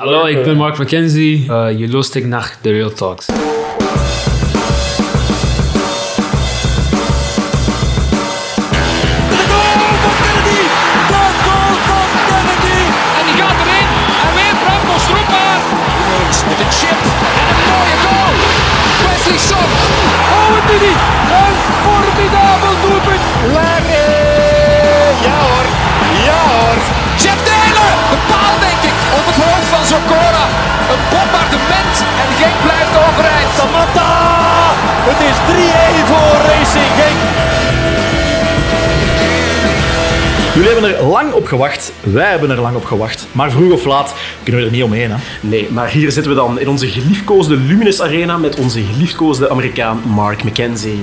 Hallo, ik ben Mark McKenzie. Uh, je luistert naar The Real Talks. En die gaat erin. En weer Een bombardement. En Genk blijft overeind. Samatta! Het is 3-1 voor Racing Genk. Jullie hebben er lang op gewacht. Wij hebben er lang op gewacht. Maar vroeg of laat kunnen we er niet omheen. Hè? Nee, maar hier zitten we dan in onze geliefkoosde Luminous Arena met onze geliefkoosde Amerikaan Mark McKenzie.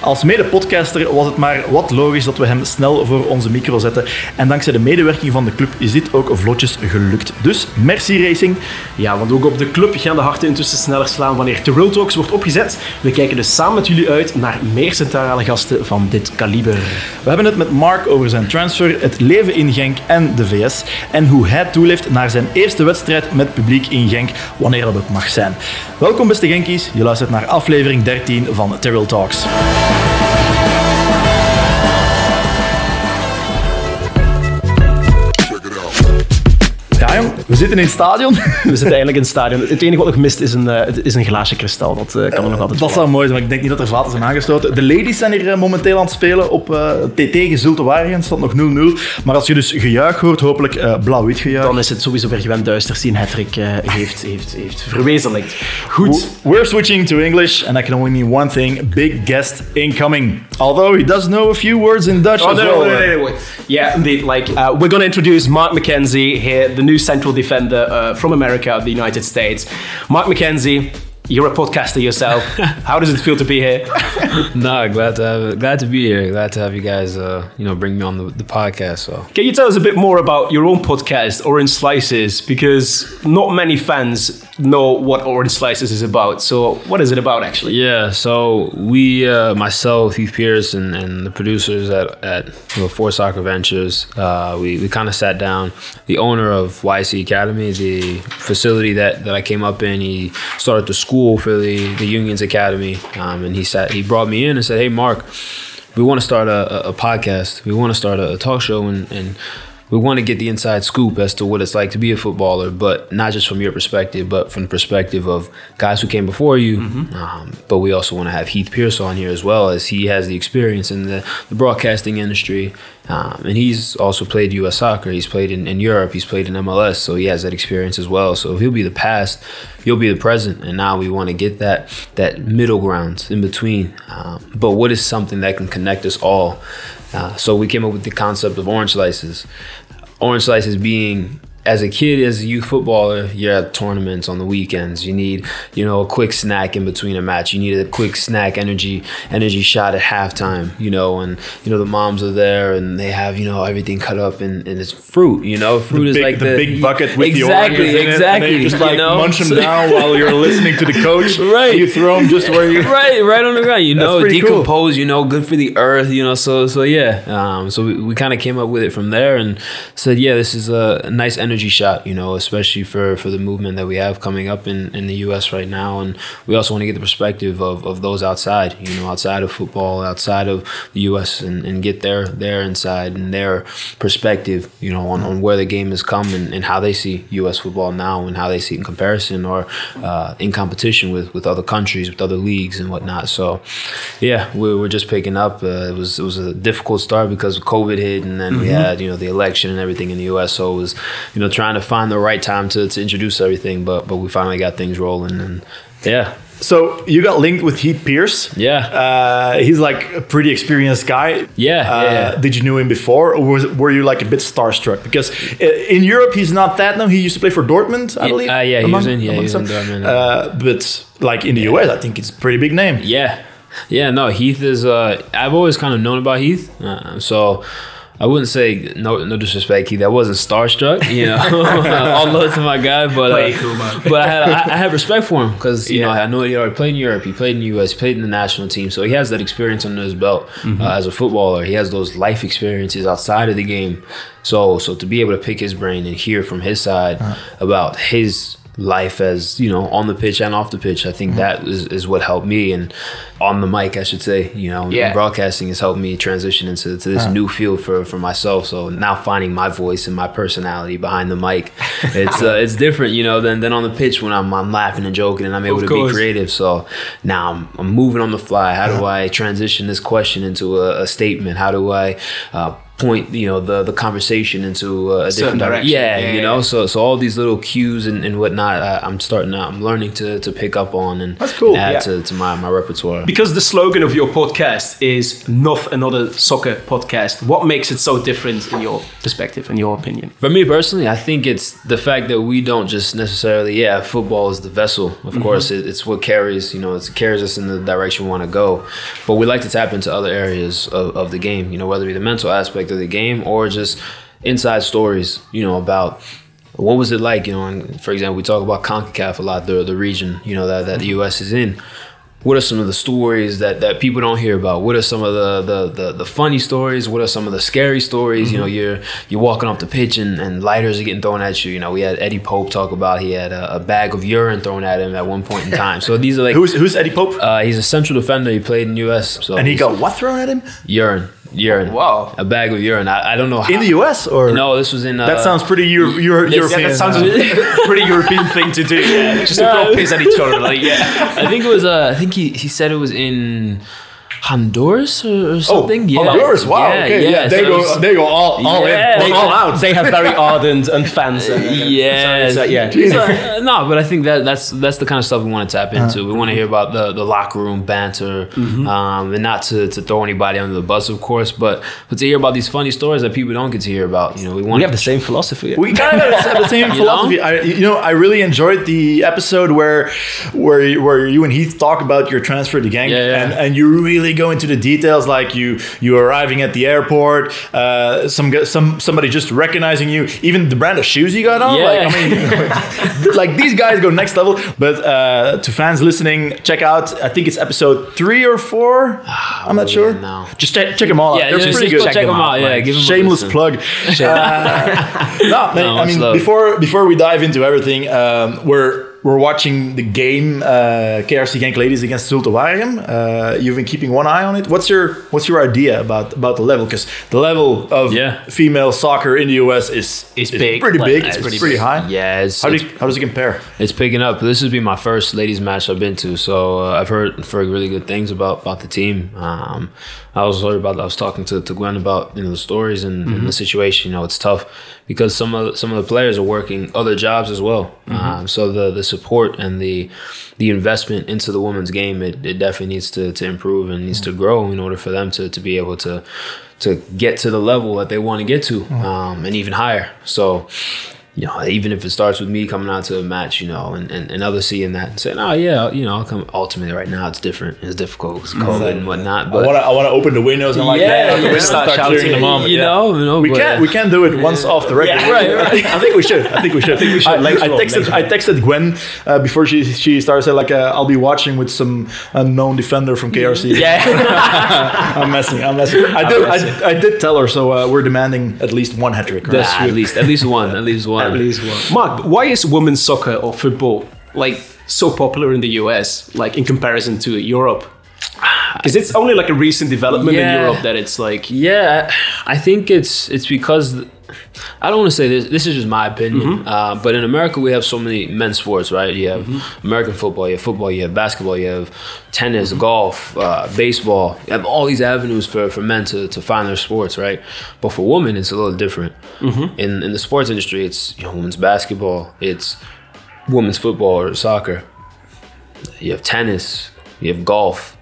Als mede-podcaster was het maar wat logisch dat we hem snel voor onze micro zetten. En dankzij de medewerking van de club is dit ook vlotjes gelukt. Dus merci Racing. Ja, want ook op de club gaan de harten intussen sneller slaan wanneer The Real Talks wordt opgezet. We kijken dus samen met jullie uit naar meer centrale gasten van dit kaliber. We hebben het met Mark over zijn transfer, het leven in Genk en de VS. En hoe hij toeleeft naar zijn eerste wedstrijd met publiek in Genk, wanneer dat ook mag zijn. Welkom beste Genkies, je luistert naar aflevering 13 van Terrell Talks. Zitten in het stadion. We zitten eigenlijk in het stadion. Het enige wat nog mist is een, eh, is een glaasje kristal. Dat eh, kan er nog altijd Dat zou mooi zijn, maar ik denk niet dat er vaten zijn aangesloten. De ladies zijn hier eh, momenteel aan het spelen op eh, TT Gezulte staat nog 0-0. Maar als je dus gejuich hoort, hopelijk eh, blauw-wit gejuich. Dan is het sowieso weer gewend duister die een hat-trick eh, heeft, heeft, heeft verwezenlijkt. Goed. We're switching to English, and I can only mean one thing: big guest incoming. Although he does know a few words in Dutch Oh, as no, well. no, no, no. Yeah, indeed. Like, uh, we're going to introduce Mark McKenzie here, the new central defender uh, from America, the United States. Mark McKenzie, you're a podcaster yourself. How does it feel to be here? Nah, glad to have glad to be here. Glad to have you guys, uh, you know, bring me on the, the podcast. So Can you tell us a bit more about your own podcast, Orange Slices? Because not many fans know what Orange Slices is about. So, what is it about actually? yeah, so we, uh, myself, Heath Pearce, and, and the producers at at you know, Four Soccer Ventures, uh, we we kind of sat down. The owner of YSC Academy, the facility that that I came up in, he started the school for the the Unions Academy, um, and he sat he brought me in and said, "Hey, Mark." we want to start a, a, a podcast. We want to start a, a talk show, and, and we want to get the inside scoop as to what it's like to be a footballer, but not just from your perspective, but from the perspective of guys who came before you. Um, but we also want to have Heath Pearce on here as well, as he has the experience in the, the broadcasting industry. Um, and he's also played U.S. soccer. He's played in, in Europe. He's played in MLS, so he has that experience as well. So he'll be the past, you'll be the present, and now we want to get that that middle ground in between. Um, but what is something that can connect us all? Uh, so we came up with the concept of orange slices. Orange slices being as a kid, as a youth footballer, you're at tournaments on the weekends. You need, you know, a quick snack in between a match. You need a quick snack energy energy shot at halftime, you know, and you know the moms are there and they have, you know, everything cut up and, and it's fruit, you know. Fruit The is big, like the, big bucket with exactly, the oranges in it, exactly. you just like know? munch them down while you're listening to the coach. Right. You throw them just where you. right, right on the ground. You know, pretty cool. decompose. You know, good for the earth. You know, so so yeah. Um, so we, we kind of came up with it from there and said, yeah, this is a nice energy shot. You know, especially for for the movement that we have coming up in in the U.S. right now, and we also want to get the perspective of, of those outside. You know, outside of football, outside of the U.S. and, and get their their inside and their perspective. You know, on, on where the game has come and, and how they see U.S. football now and how they see it in comparison or uh, in competition with with other countries, with other leagues and whatnot. So, yeah, we we're just picking up. Uh, it was it was a difficult start because COVID hit, and then we had you know the election and everything in the U.S. So it was you know trying to find the right time to, to introduce everything, but but we finally got things rolling, and yeah, So you got linked with Heath Pearce. Yeah. Uh, he's like a pretty experienced guy. Yeah, Uh, yeah. Did you know him before, or was, were you like a bit starstruck? Because uh, in Europe he's not that known. He used to play for Dortmund, I Yeah, believe. uh, yeah, he was in- yeah, he was in. Dortmund. Uh, but like in the US, I think it's a pretty big name. Yeah, yeah. No, Heath is. Uh, I've always kind of known about Heath, uh, so I wouldn't say no no disrespect, Keith. I wasn't starstruck, you know. All love to my guy, but uh, cool, but I had I, I had respect for him because you know I know he already played in Europe, he played in the U.S., he played in the national team, so he has that experience under his belt Mm-hmm. uh, as a footballer. He has those life experiences outside of the game, so so to be able to pick his brain and hear from his side Uh-huh. about his life as you know on the pitch and off the pitch, I Mm-hmm. think that is, is what helped me and on the mic, I should say, you know, Yeah. broadcasting has helped me transition into to this new field for, for myself. So now finding my voice and my personality behind the mic, it's uh, it's different, you know, than, than on the pitch when I'm, I'm laughing and joking and I'm able to be creative. So now I'm, I'm moving on the fly. How do I transition this question into a, a statement? How do I uh, point, you know, the the conversation into a, different direction? Yeah, Yeah, you know, so so all these little cues and, and whatnot, I, I'm starting to, I'm learning to, to pick up on and That's cool, add yeah. to, to my, my repertoire. Because the slogan of your podcast is not another soccer podcast. What makes it so different in your perspective, in your opinion? For me personally, I think it's the fact that we don't just necessarily, yeah, football is the vessel. Of mm-hmm. course, it, it's what carries, you know, it carries us in the direction we want to go. But we like to tap into other areas of, of the game, you know, whether it be the mental aspect of the game or just inside stories, you know, about what was it like, you know, and for example, we talk about CONCACAF a lot, the, the region, you know, that, that the U.S. is in what are some of the stories that, that people don't hear about? What are some of the, the, the, the funny stories? What are some of the scary stories? You know, you're you're walking off the pitch and, and lighters are getting thrown at you. You know, we had Eddie Pope talk about he had a, a bag of urine thrown at him at one point in time. So these are like Who's who's Eddie Pope? uh, he's a central defender. He played in U.S. So and he got what thrown at him urine, urine. Wow. a bag of urine. I, I don't know how. in the U.S. or No, this was in. Uh, That sounds pretty Euro- Euro- Yeah, European. Yeah, that sounds uh, a pretty European thing to do. Yeah, just to throw piss at each other. Like, yeah. I think it was. Uh, I think he, he said it was in Honduras or, or something. yeah, Honduras. Oh, Wow. Yeah, okay. Yeah. so They it go. They go all all Yeah. in. All out. They have very ardent and fans. And, Yeah, so, yeah. So, uh, no, but I think that that's that's the kind of stuff we want to tap into. We want to hear about the, the locker room banter, um, and not to, to throw anybody under the bus, of course, but but to hear about these funny stories that people don't get to hear about. You know, we want we have the same philosophy. We kind of have the same You philosophy. know? I, you know, I really enjoyed the episode where, where, where you and Heath talk about your transfer to Yeah, yeah. and and you really go into the details, like you you arriving at the airport, uh, some some somebody just recognizing you, even the brand of shoes you got on. Like, I mean, like these guys go next level. But uh, to fans listening, check out. I think it's episode three or four. I'm not really sure. don't know. Just check, check them all out. Yeah, They're just- pretty good. check them out. Yeah, give 'em a Shameless listen. plug. Uh, no, man, I mean, love. before before we dive into everything, um, we're we're watching the game uh, KRC Genk ladies against Zulte Waregem. Uh, you've been keeping one eye on it. What's your what's your idea about about the level? Because the level of Yeah. female soccer in the US is Is big. pretty big. it's It's pretty pretty, big. high. Yeah, How do you, how does it compare? it's picking up. This has been my first ladies match I've been to, so uh, I've heard for really good things about about the team. Um, I was heard about. I was talking to, to Gwen about you know the stories and, and the situation. You know, it's tough because some of some of the players are working other jobs as well. Um, so the the support and the the investment into the women's game it, it definitely needs to, to improve and needs to grow in order for them to, to be able to to get to the level that they want to get to um, and even higher. So you know, even if it starts with me coming out to a match, you know, and, and, and others seeing that and saying, oh, yeah, you know, I'll come. Ultimately, right now, it's different. It's difficult because COVID and whatnot. I But, want to I want to open the windows and like Yeah, bang on the yeah. Start start shouting cheering them on. you Yeah. know, you know, We but, can't. We can't do it once off the record. Yeah, right, right. I think we should. I think we should. I think we should. I, think we should. I Later texted. I texted Gwen uh, before she she started. Said like, uh, I'll be watching with some unknown defender from KRC. Yeah. I'm messing. I'm messing. I did. I, I did tell her. So uh, we're demanding at least one hat trick. Right? Nah, at least at least one, at least one. At least one. Mark, why is women's soccer or football like so popular in the US, like in comparison to Europe? Because it's only like a recent development Yeah. in Europe that it's like Yeah, I think it's it's because I don't want to say this. This is just my opinion. Uh, but in America, we have so many men's sports, right? You have American football, you have football, you have basketball, you have tennis, golf, uh, baseball. You have all these avenues for, for men to, to find their sports, right? But for women, it's a little different. In in the sports industry, it's you know, women's basketball, it's women's football or soccer. You have tennis, you have golf.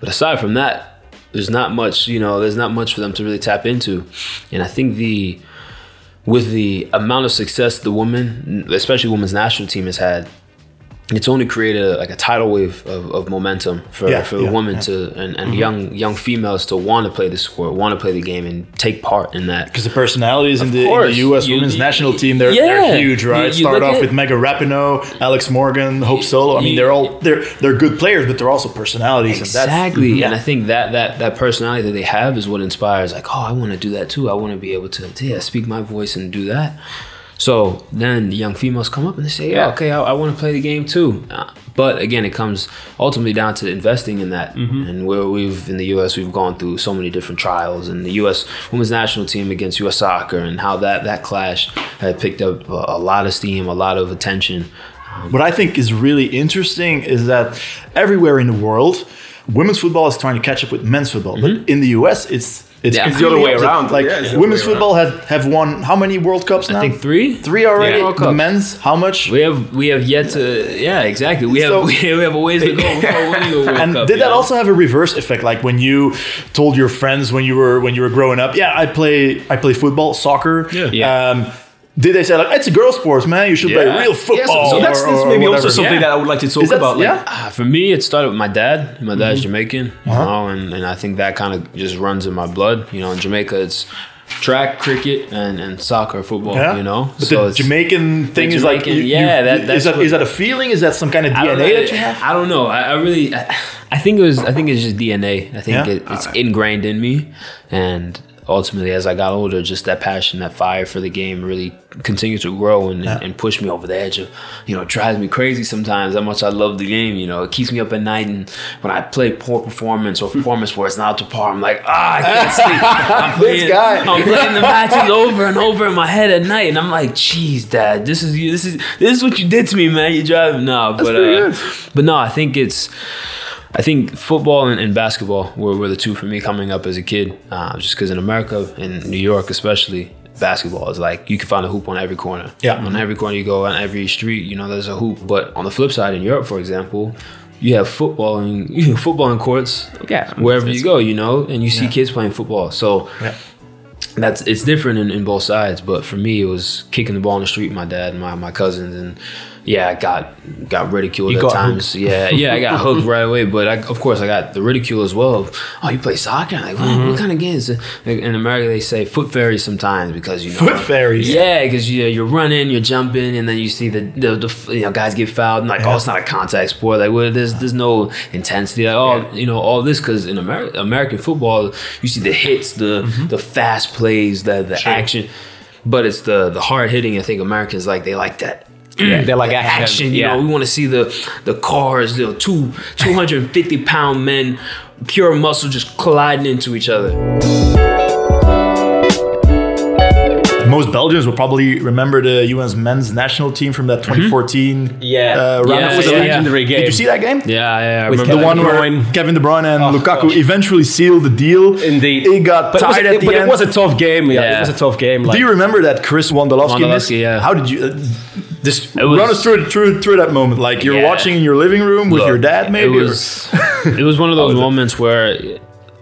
But aside from that, there's not much, you know, there's not much for them to really tap into. And I think the with the amount of success the women, especially women's national team has had it's only created a, like a tidal wave of, of momentum for, Yeah, for yeah, women yeah. to and, and mm-hmm. young young females to want to play the sport, want to play the game, and take part in that. Because the personalities in the, in the. U.S. You- women's national team, they're, they're huge, right? You- you Start off at- with Megan Rapinoe, Alex Morgan, Hope Solo. I mean, You- they're all they're they're good players, but they're also personalities. And that's, Exactly, mm-hmm. yeah. and I think that that that personality that they have is what inspires. Like, oh, I want to do that too. I want to be able to, yeah, speak my voice and do that. So then the young females come up and they say, yeah, okay, I, I want to play the game too. Uh, but again, it comes ultimately down to investing in that. Mm-hmm. And where we've in the U.S. we've gone through so many different trials, and the U.S. women's national team against U.S. soccer, and how that that clash had picked up a, a lot of steam, a lot of attention. Um, what I think is really interesting is that everywhere in the world, women's football is trying to catch up with men's football. But mm-hmm. in the US, it's it's Yeah. It's the other way around. Like Yeah, it's the other women's way around. football have, have won how many World Cups now? I think three. Three already. Yeah. World the men's, how much? We have we have yet to yeah exactly we have we have a ways to go before winning a World and Cup, And did that know? also have a reverse effect? Like when you told your friends when you were when you were growing up, yeah, I play I play football, soccer. Yeah. Yeah. Um, did they say like it's a girl sports man? You should play Yeah. real Yeah, so, football? so that's, or- that's or maybe also something Yeah. that I would like to talk that- about. Like, yeah? Ah, for me, it started with my dad. My dad's Mm-hmm. Jamaican, you Uh-huh. know, and, and I think that kind of just runs in my blood. You know, in Jamaica, it's track, cricket, and, and soccer, football. Yeah. You know, but So the it's- Jamaican thing is like, you- yeah, you- that- is that's that what- is that a feeling? Is that some kind of DNA know, that you have? I don't know. I, I really, I, I think it was. I think it's just DNA. I think Yeah? it, it's ingrained in me, and ultimately, as I got older, just that passion, that fire for the game, really continued to grow and, and, and push me over the edge of, you know, it drives me crazy sometimes how much I love the game. You know, it keeps me up at night, and when I play poor performance or performance where it's not to par, I'm like, ah, I can't sleep. I'm playing, guy. I'm playing the matches over and over in my head at night, and I'm like, "Jeez, Dad, this is this is this is what you did to me, man. You drive no, but uh, but no, I think it's." I think football and, and basketball were, were the two for me coming up as a kid. Uh, just because in America, in New York especially, basketball is like you can find a hoop on every corner. Yeah. On every corner you go, on every street, you know, there's a hoop. But on the flip side, in Europe, for example, you have football and you know, football in courts. Yeah. Wherever you go, you know, and you see kids playing football. So Yeah. that's it's different in, in both sides. But for me, it was kicking the ball in the street. with My dad and my, my cousins, and yeah, I got got ridiculed You at got times. Yeah, yeah, I got hooked right away. But I, of course, I got the ridicule as well. Of, oh, you play soccer? Like, what, Mm-hmm. what kind of games? In America, they say foot fairies sometimes because you know Foot fairies? Yeah, because you you're running, you're jumping, and then you see the the, the you know guys get fouled. And like, Yeah. oh, it's not a contact sport. Like, well, there's there's no intensity. Like, oh, you know, all this because in America, American football, you see the hits, the Mm-hmm. the fast plays, the the action, but it's the the hard hitting. I think Americans like they like that. Yeah, they like the action, You yeah. know, we want to see the the cars, the two two hundred and fifty pound men, pure muscle, just colliding into each other. Most Belgians will probably remember the U.S. men's national team from that 2014 Yeah. uh, round Yeah, of It was a yeah, 16. legendary game. Did you see that game? Yeah, yeah, I With remember The that. one De where Bruyne. Kevin De Bruyne and Oh, Lukaku gosh. eventually sealed the deal. Indeed. He got but it was, tired it, at the but end. it was a tough game. Yeah, Yeah. it was a tough game. Like, Do you remember that Chris Wondolowski? Wondolowski, missed? yeah. How did you? Uh, It was- run us through, through through that moment. Like you're Yeah. watching in your living room with Look, your dad, maybe. It was, it was one of those moments where,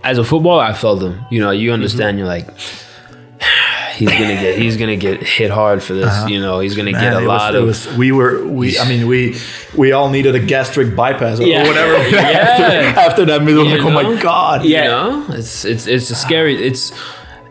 as a footballer, I felt them. You know, you understand. You're like, he's gonna get, he's gonna get hit hard for this. Uh-huh. You know, he's gonna get a lot was, of. it was, we were we. I mean, we we all needed a gastric bypass or Yeah. whatever. Yeah. after, after that middle, You like, oh my know? god. You know, it's it's it's a scary. It's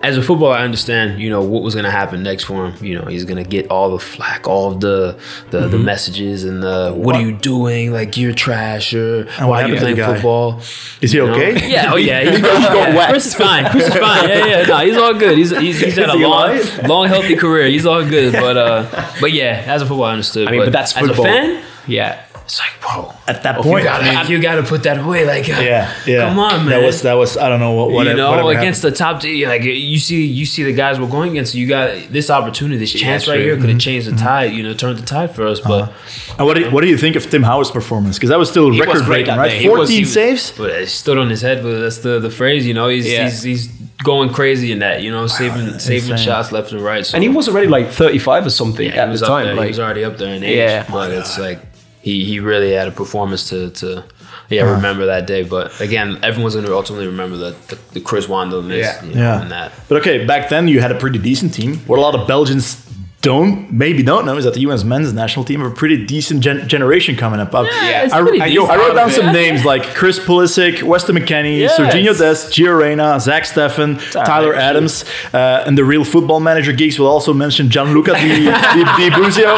as a footballer, I understand. You know what was gonna happen next for him. You know, he's gonna get all the flack, all of the the, the messages, and the what, are you doing? Like you're trash, or what why are you happened to the playing football? Is he You know? okay? Yeah. Oh yeah. He's, got wet. Chris is fine. Chris is fine. Yeah, yeah. No, he's all good. He's he's, he's had a he long, alive? long, healthy career. He's all good. But uh, but yeah, as a footballer, I understood. I mean, but that's football. as football. a fan, yeah. It's like whoa. At that You point, gotta, you gotta put that away. Like, uh, yeah, yeah. Come on, man. That was that was. I don't know what. what you know, whatever against the top, team, like you see, you see the guys we're going against. You got this opportunity, this chance right here could have mm-hmm. changed the mm-hmm. tide. You know, turned the tide for us. Uh-huh. But happened. And what do, you, what do you think of Tim Howard's performance? Because that was still record great breaking, right? day. He was- Fourteen he- saves. but it stood on his head. But that's the the phrase. You know, he's Yeah. he's, he's going crazy in that. You know, saving saving insane. shots left and right. So, And he was already like 35 or something yeah, at he was the time. there. Like, he was already up there in age. Yeah. but it's like he he really had a performance to to. Yeah, remember that day. But again, everyone's going to ultimately remember the, the, the Chris Wondo miss. Yeah. you know, Yeah. and that. But okay, back then you had a pretty decent team. Were a lot of Belgians don't maybe don't know is that the U.S. men's national team have a pretty decent gen- generation coming up. Yeah, it's I, pretty I- decent. I wrote down Yeah. some names like Chris Pulisic, Weston McKennie, Yes. Serginho Dest, Gio Reyna, Zach Steffen, Tyler Adams, uh, and the real football manager geeks will also mention Gianluca Di, Di, Di Buzio.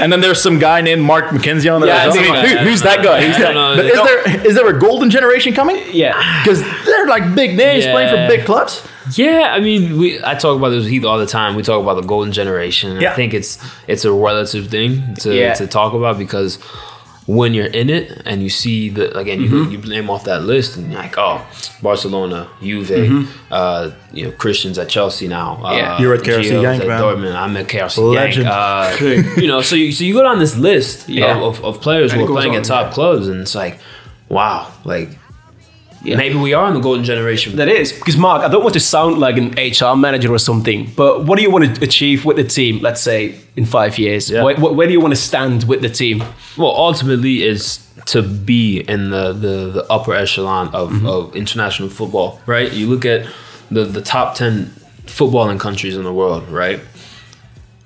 And then there's some guy named Mark McKenzie on there. Yeah. I think- Who- who's that guy? Who's that? know. But is there is there a golden generation coming? Yeah. Because they're like big names playing for big clubs. Yeah, I mean, we I talk about this with Heath all the time. We talk about the golden generation. Yeah. I think it's it's a relative thing to Yeah. to talk about because when you're in it and you see the again you Mm-hmm. you name off that list and you're like oh Barcelona, Juve, uh, you know Christians at Chelsea now. Yeah. uh, You're at KRC Gio's Genk, at man. Dortmund. I'm at KRC Legend. Genk. Uh, you know, so you so you go down this list Yeah. of, of, of players And who are playing at top clubs and it's like wow like. Maybe we are in the golden generation. That is because Mark, I don't want to sound like an HR manager or something, but what do you want to achieve with the team? Let's say in five years, Yeah. where, where do you want to stand with the team? Well, ultimately, is to be in the, the, the upper echelon of, mm-hmm. of international football, right? You look at the, the top 10 footballing countries in the world, right?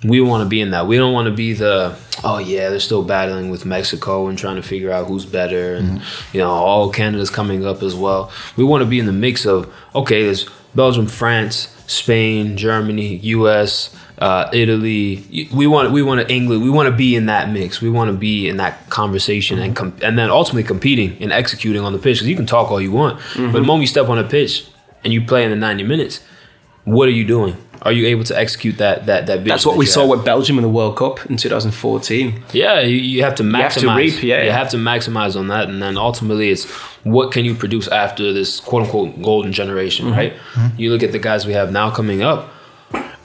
We want to be in that. We don't want to be the, oh, yeah, they're still battling with Mexico and trying to figure out who's better. And, mm-hmm. you know, all Canada's coming up as well. We want to be in the mix of, okay, there's Belgium, France, Spain, Germany, US, uh, Italy. We want we want to England. We want to be in that mix. We want to be in that conversation and mm-hmm. com- and then ultimately competing and executing on the pitch. Because you can talk all you want, but mm-hmm. the moment you step on a pitch and you play in the ninety minutes, what are you doing? Are you able to execute that that that? vision That's what that we saw have? with Belgium in the World Cup in 2014. Yeah, you, you have to maximize. You have to reap, yeah. You have to maximize on that, and then ultimately, it's what can you produce after this quote unquote golden generation, Mm-hmm. right? You look at the guys we have now coming up.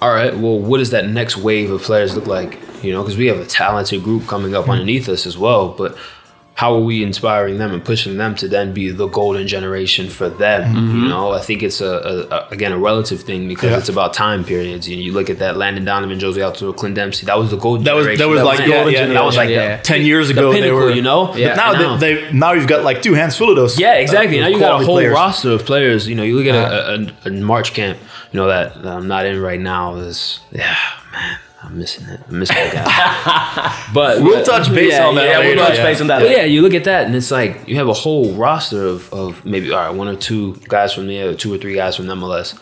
All right, well, what does that next wave of players look like? You know, because we have a talented group coming Mm-hmm. up underneath us as well, but. How are we inspiring them and pushing them to then be the golden generation for them? Mm-hmm. You know, I think it's a, a, a again a relative thing because Yeah. it's about time periods. You, you look at that Landon Donovan, Jozy Altidore, Clint Dempsey. That was the golden That was generation. that was like yeah, generation. That was like yeah. the ten years the ago. they were, you know? Yeah. But now Now- they, they now you've got like two hands full of those. Yeah, exactly. uh, now you got a whole players. roster of players. You know, you look at a, a, a March camp. You know that, that I'm not in right now. Is yeah, man. I'm missing it. I'm missing that guy. but We'll but- touch base on that Yeah, later. we'll touch Yeah. base on that. But yeah, you look at that, and it's like you have a whole roster of, of maybe all right, one or two guys from there, two or three guys from MLS.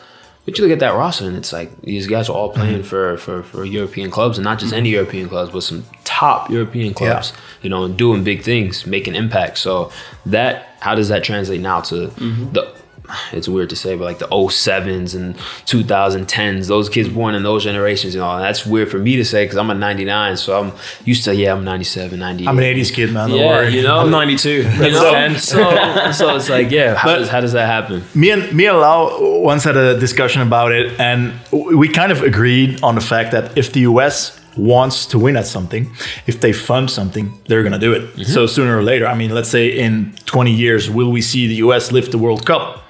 But you look at that roster, and it's like these guys are all playing Mm-hmm. for, for, for European clubs, and not just any European clubs, but some top European clubs. You know, and doing big things, making impact. So that, how does that translate now to Mm-hmm. the? It's weird to say, but like the 07s and 2010s, those kids born in those generations, you know, that's weird for me to say because I'm a 99, so I'm used to yeah, I'm 97, 98. I'm an '80s kid, man. Yeah, worry. you know, I'm 92. you know? so, so it's like, yeah, how, But- does, how does that happen? me and me and Lau once had a discussion about it, and we kind of agreed on the fact that if the US wants to win at something, if they fund something, they're gonna do it. Mm-hmm. So sooner or later, I mean, let's say in 20 years, will we see the US lift the World Cup?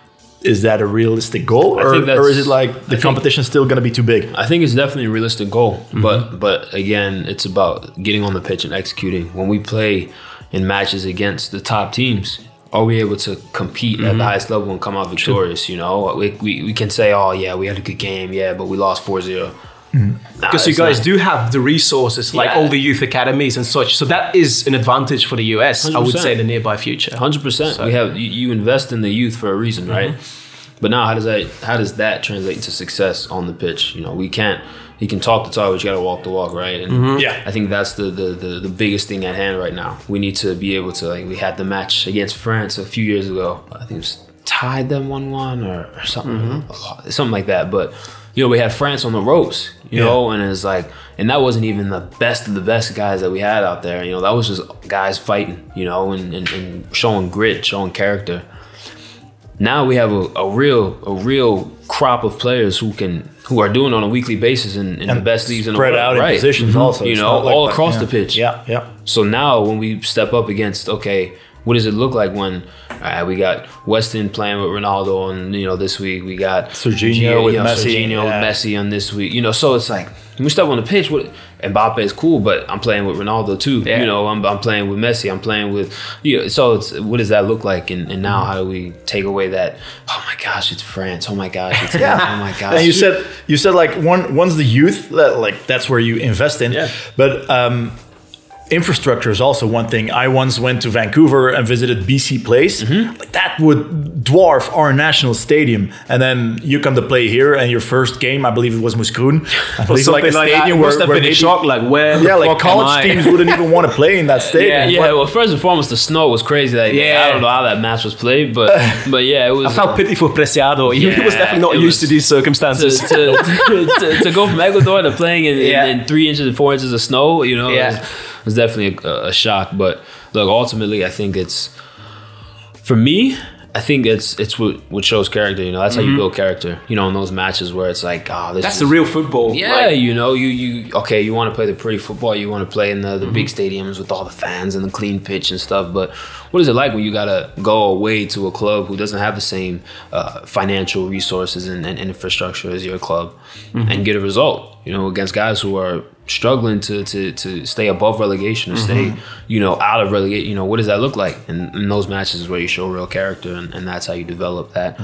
Is that a realistic goal, or, or is it like the think- competition still gonna be too big? I think it's definitely a realistic goal, mm-hmm. but but again, it's about getting on the pitch and executing. When we play in matches against the top teams, are we able to compete at the mm-hmm. highest level and come out victorious? You know, we, we, we can say, oh yeah, we had a good game, yeah, but we lost 4-0. Nah, Because you guys not. do have the resources, like Yeah. all the youth academies and such. So that is an advantage for the US, I would say, in the nearby future. Hundred percent. We have you, you invest in the youth for a reason, right? Mm-hmm. But now, how does that how does that translate to success on the pitch? You know, we can't. You can talk the talk, but you got to walk the walk, right? And mm-hmm. Yeah. I think that's the, the the the biggest thing at hand right now. We need to be able to like we had the match against France a few years ago. I think it was tied them one one or, or something mm-hmm. something like that. But you know, we had France on the ropes, you Yeah. know, and it's like, and that wasn't even the best of the best guys that we had out there. You know, that was just guys fighting, you know, and, and, and showing grit, showing character. Now we have a, a real a real crop of players who can who are doing on a weekly basis in, in the best leagues in the spread world, out in right? positions mm-hmm. also. You know, like all that- across yeah. the pitch. Yeah, yeah. So now when we step up against, okay, what does it look like when all right, we got Weston playing with Ronaldo and you know this week we got Serginho with you know, Messi, Serginho yeah. with Messi on this week. You know, so it's like when we step on the pitch, what Mbappe is cool, but I'm playing with Ronaldo too. Yeah. You know, I'm, I'm playing with Messi. I'm playing with you. Know, so it's what does that look like? And, and now how do we take away that? Oh my gosh, it's France. Oh my gosh, it's Yeah. Oh my gosh. And you said you said like one once the youth that- like that's where you invest in. Yeah. But um, infrastructure is also one thing. I once went to Vancouver and visited BC Place. Mm-hmm. Like that would dwarf our national stadium. And then you come to play here, and your first game, I believe it was Moeskroen. I believe something like, that. It must have been a maybe- shock. Like where? Yeah, like college teams wouldn't even want to play in that stadium. yeah, well, first and foremost, the snow was crazy. Like, Yeah. I don't know how that match was played, but but yeah, it was. I felt pity for Preciado. He Yeah, was definitely not used to these to, circumstances. to, to, to go from Ecuador to playing in, Yeah. in, in three inches and four inches of snow, you know, Yeah. Was, definitely a, a shock. But look, ultimately, I think it's for me. I think it's it's what, what shows character. You know, that's how you build character. You know, in those matches where it's like, oh, this Mm-hmm. That's is, the real football. yeah, Like, you know, you you okay, you want to play the pretty football, you want to play in the, the big Mm-hmm. stadiums with all the fans and the clean pitch and stuff. But what is it like when you gotta go away to a club who doesn't have the same uh, financial resources and, and infrastructure as your club Mm-hmm. and get a result? You know, against guys who are struggling to to, to stay above relegation or stay, Mm-hmm. you know, out of relegation. You know, what does that look like? And in those matches is where you show real character, and, and that's how you develop that.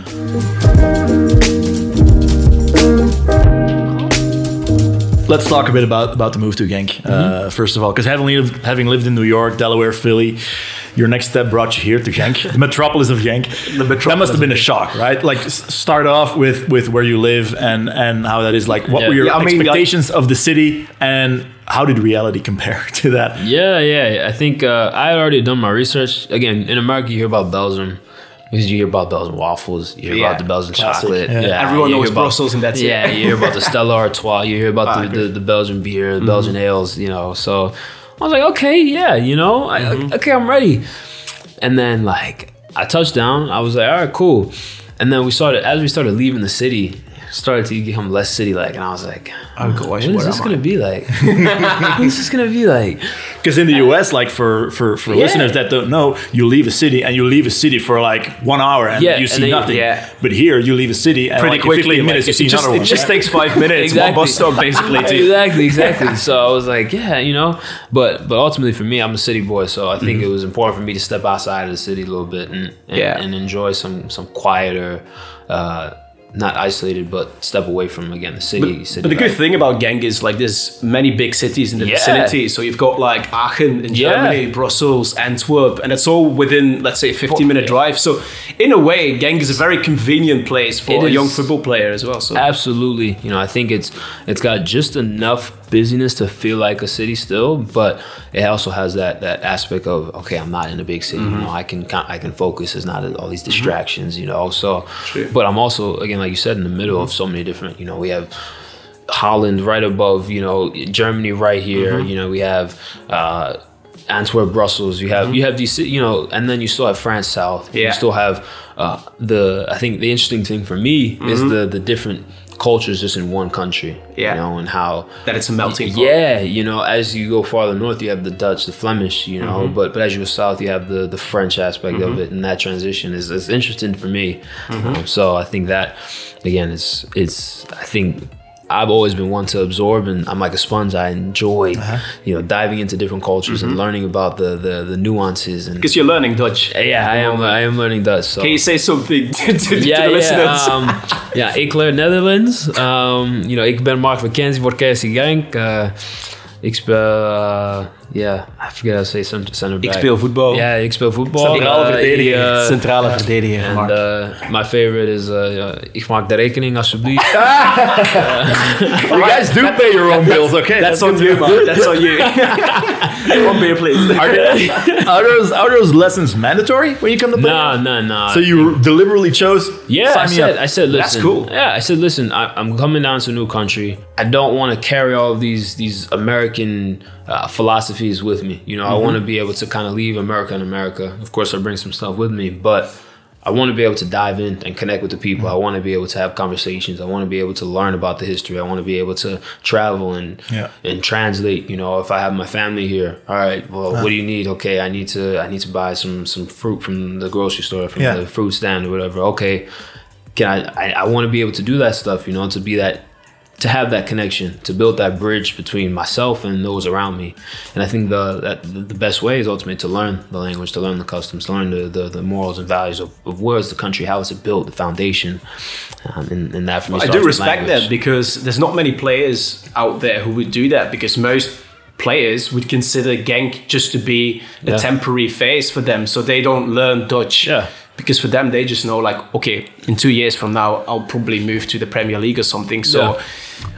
Let's talk a bit about, about the move to Genk. Uh, first of all, because having lived, having lived in New York, Delaware, Philly, your next step brought you here to Genk, the metropolis of Genk. that must have been a shock, right? Like start off with with where you live and and how that is. Like, what Yeah. were your Yeah, I mean, like- expectations of the city, and how did reality compare to that? Yeah, yeah. I think uh, I had already done my research. Again, in America, you hear about Belgium because you hear about Belgian waffles, you hear Yeah, about the Belgian classic, chocolate. yeah. Yeah, Everyone knows about- Brussels and that's it. yeah, you hear about the Stella Artois, you hear about Ah, the, the, the Belgian beer, the Belgian ales, you know. So I was like, okay, yeah, you know, I, mm-hmm. okay, I'm ready. And then like I touched down, I was like, all right, cool. And then we started as we started leaving the city, started to become less city like, and I was like, Oh, gosh, what is where this am I? gonna be like? what is this gonna be like? Because in the US, like for for, for Yeah. listeners that don't know, you leave a city and you leave a city for like one hour and Yeah, you and see then nothing. yeah. But here, you leave a city and pretty like, quickly. 15 minutes like, you see it just, another it just takes five minutes. One bus stop, basically. To, exactly, exactly. So I was like, yeah, you know, but but ultimately for me, I'm a city boy, so I think it was important for me to step outside of the city a little bit and and, Mm-hmm. Yeah. and enjoy some some quieter, uh, not isolated, but step away from again the city. city But the good thing about Genk is like there's many big cities in the Yeah. vicinity. So you've got like Aachen in Yeah. Germany, Brussels, Antwerp, and it's all within let's say a 15 minute drive. So in a way, Genk is a very convenient place for It a young football player as well. So Absolutely. You know, I think it's it's got just enough busyness to feel like a city still, but it also has that that aspect of okay, I'm not in a big city. You mm-hmm. know, I can I can focus. There's not all these mm-hmm. distractions. You know, so True. but I'm also again like you said in the middle of so many different. You know, we have. Holland right above, you know, Germany right here. Mm-hmm. You know, we have uh, Antwerp, Brussels. You have you have these, you know, and then you still have France South. Yeah. You still have uh, the. I think the interesting thing for me is the the different cultures just in one country. Yeah. You know, and how that it's a melting pot. yeah, you know, as you go farther north, you have the Dutch, the Flemish, you know, Mm-hmm. but but as you go south, you have the the French aspect of it, and that transition is, is interesting for me. Mm-hmm. Um, so I think that again, it's it's I think. I've always been one to absorb, and I'm like a sponge. I enjoy, Uh-huh. you know, diving into different cultures Mm-hmm. and learning about the the, the nuances. And Because you're learning Dutch. yeah, I am I am learning Dutch. So Can you say something to, to, yeah, to the yeah. listeners? Um, ja, ik leer Nederlands. Um, you know, ik ben Mark McKenzie voor KC Genk. Uh, ik speel, uh, yeah, I forget how to say center, center back. Ik speel voetbal. Ja, ik speel voetbal. Centrale Uh, verdediger. uh, Centrale verdediger. and Mark. uh, my favorite is, uh, ja, ik maak de rekening alsjeblieft. You guys do pay your own bills, okay? That's on you, man. That's on you. One beer, please. Are, they- are those are those lessons mandatory when you come to play? no, no, no. So you deliberately chose? Yeah, I said, up. I said, That's cool. Yeah, I said, listen. I, I'm coming down to a new country. I don't want to carry all of these these American uh, philosophies with me. You know, I want to be able to kind of leave America in America. Of course, I bring some stuff with me, but I want to be able to dive in and connect with the people. I want to be able to have conversations. I want to be able to learn about the history. I want to be able to travel and Yeah. and translate. You know, if I have my family here, all right. Well, what do you need? Okay, I need to I need to buy some some fruit from the grocery store, from Yeah. the fruit stand or whatever. Okay, can I? I, I want to be able to do that stuff. You know, to be that to have that connection, to build that bridge between myself and those around me. And I think the that the best way is ultimately to learn the language, to learn the customs, to learn the, the, the morals and values of, of where is the country, how is it built, the foundation. Um, and, and that for me I do respect language. that because there's not many players out there who would do that because most players would consider Genk just to be a Yeah. temporary phase for them so they don't learn Dutch. Yeah. Because for them, they just know, like, okay, in two years from now, I'll probably move to the Premier League or something. So, Yeah.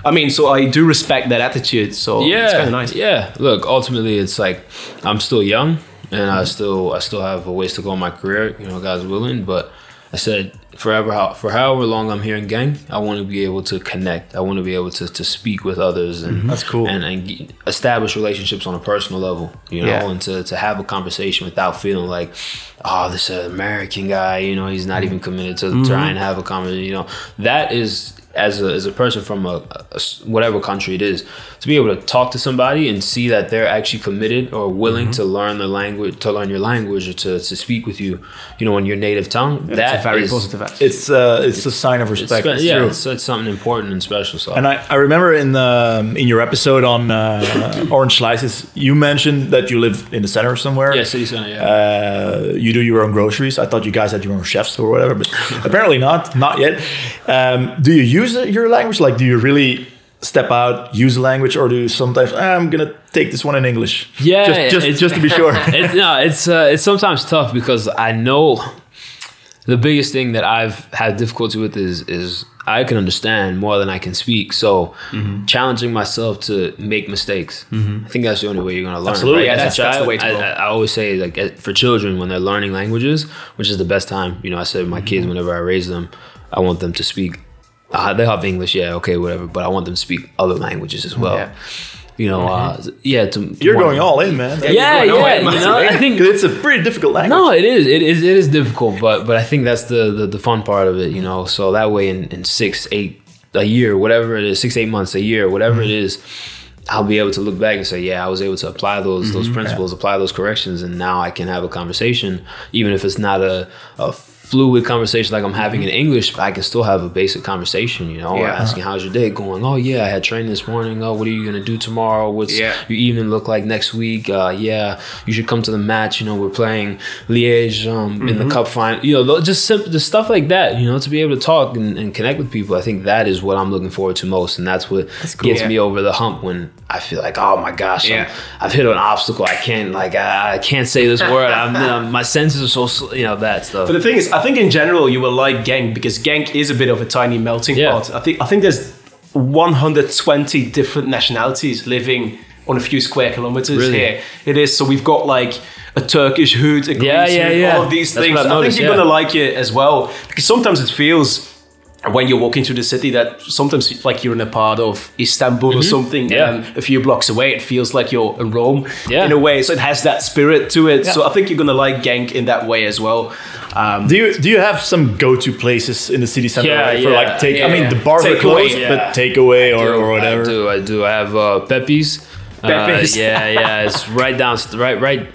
I mean, so I do respect that attitude. So, yeah, it's kind of nice. Yeah, look, ultimately, it's like I'm still young, and I still I still have a ways to go in my career. You know, God's willing. But I said forever, how for however long I'm here in Genk, I want to be able to connect. I want to be able to, to speak with others, and mm-hmm. That's cool. And, and establish relationships on a personal level. You know, Yeah. and to, to have a conversation without feeling like, oh, this American guy. You know, he's not mm-hmm. even committed to mm-hmm. try and have a conversation. You know, that is as a, as a person from a, a s- whatever country it is to be able to talk to somebody and see that they're actually committed or willing to learn the language to learn your language or to, to speak with you you know in your native tongue That's that a very is- positive attitude. It's uh, it's a sign of it's respect. spe- It's yeah it's, it's something important and special so And I, I remember in the in your episode on uh, Orange Slices, you mentioned that you live in the center somewhere. yeah city center yeah Uh, you do your own groceries. I thought you guys had your own chefs or whatever, but apparently not, not yet. Um, do you use your language? Like, do you really step out, use language, or do you sometimes "Ah, I'm gonna take this one in English? Yeah, just just, it's- just to be sure. it's no, it's uh, it's sometimes tough because I know the biggest thing that I've had difficulty with is is I can understand more than I can speak. So Mm-hmm. challenging myself to make mistakes. I think that's the only way you're gonna learn. Absolutely. right? Yeah, that's- that's the way to I, go. I, I always say like for children when they're learning languages, which is the best time. You know, I said my Mm-hmm. kids whenever I raise them, I want them to speak. Uh, they have English, yeah, okay, whatever. But I want them to speak other languages as well. Yeah. You know, uh, yeah. To, Mm-hmm. You're going all in, man. yeah, You're going all yeah. in, You know, I think 'Cause it's a pretty difficult language. no, it is. It is. It is difficult, but but I think that's the the, the fun part of it. You know, so that way in, in six, eight, a year, whatever it is, six, eight months, a year, whatever it is, I'll be able to look back and say, yeah, I was able to apply those those principles, apply those corrections, and now I can have a conversation, even if it's not a a fluid conversation like I'm having in English, but I can still have a basic conversation. You know, Yeah. asking how's your day going? Oh yeah, I had training this morning. Oh, what are you gonna do tomorrow? What's Yeah. your evening look like next week? Uh, yeah, you should come to the match. You know, we're playing Liège um, in the cup final. You know, just simple, just stuff like that. You know, to be able to talk and, and connect with people. I think that is what I'm looking forward to most, and that's what gets Yeah. me over the hump when I feel like, oh my gosh, I'm- Yeah. I've hit an obstacle. I can't like I, I can't say this word. I'm, you know, my senses are so you know that stuff. But the thing is, I think in general you will like Genk because Genk is a bit of a tiny melting Yeah. pot. I think I think there's 120 different nationalities living on a few square kilometers Really? here. It is so we've got like a Turkish hood, a Greece Yeah, yeah, hood, yeah. all of these That's things. I think you're yeah. gonna like it as well because sometimes it feels. When you walk into the city, that sometimes like you're in a part of Istanbul or something, Mm-hmm. Yeah. and a few blocks away, it feels like you're in Rome Yeah. in a way. So it has that spirit to it. So I think you're gonna like Genk in that way as well. Um, Do you do you have some go to places in the city center Yeah, right, for yeah, like take? I mean, the bars are closed, yeah. but takeaway or, or whatever. I do. I do. I have uh, Pepe's. Uh, Pepe's. yeah, yeah. It's right down. Right, right.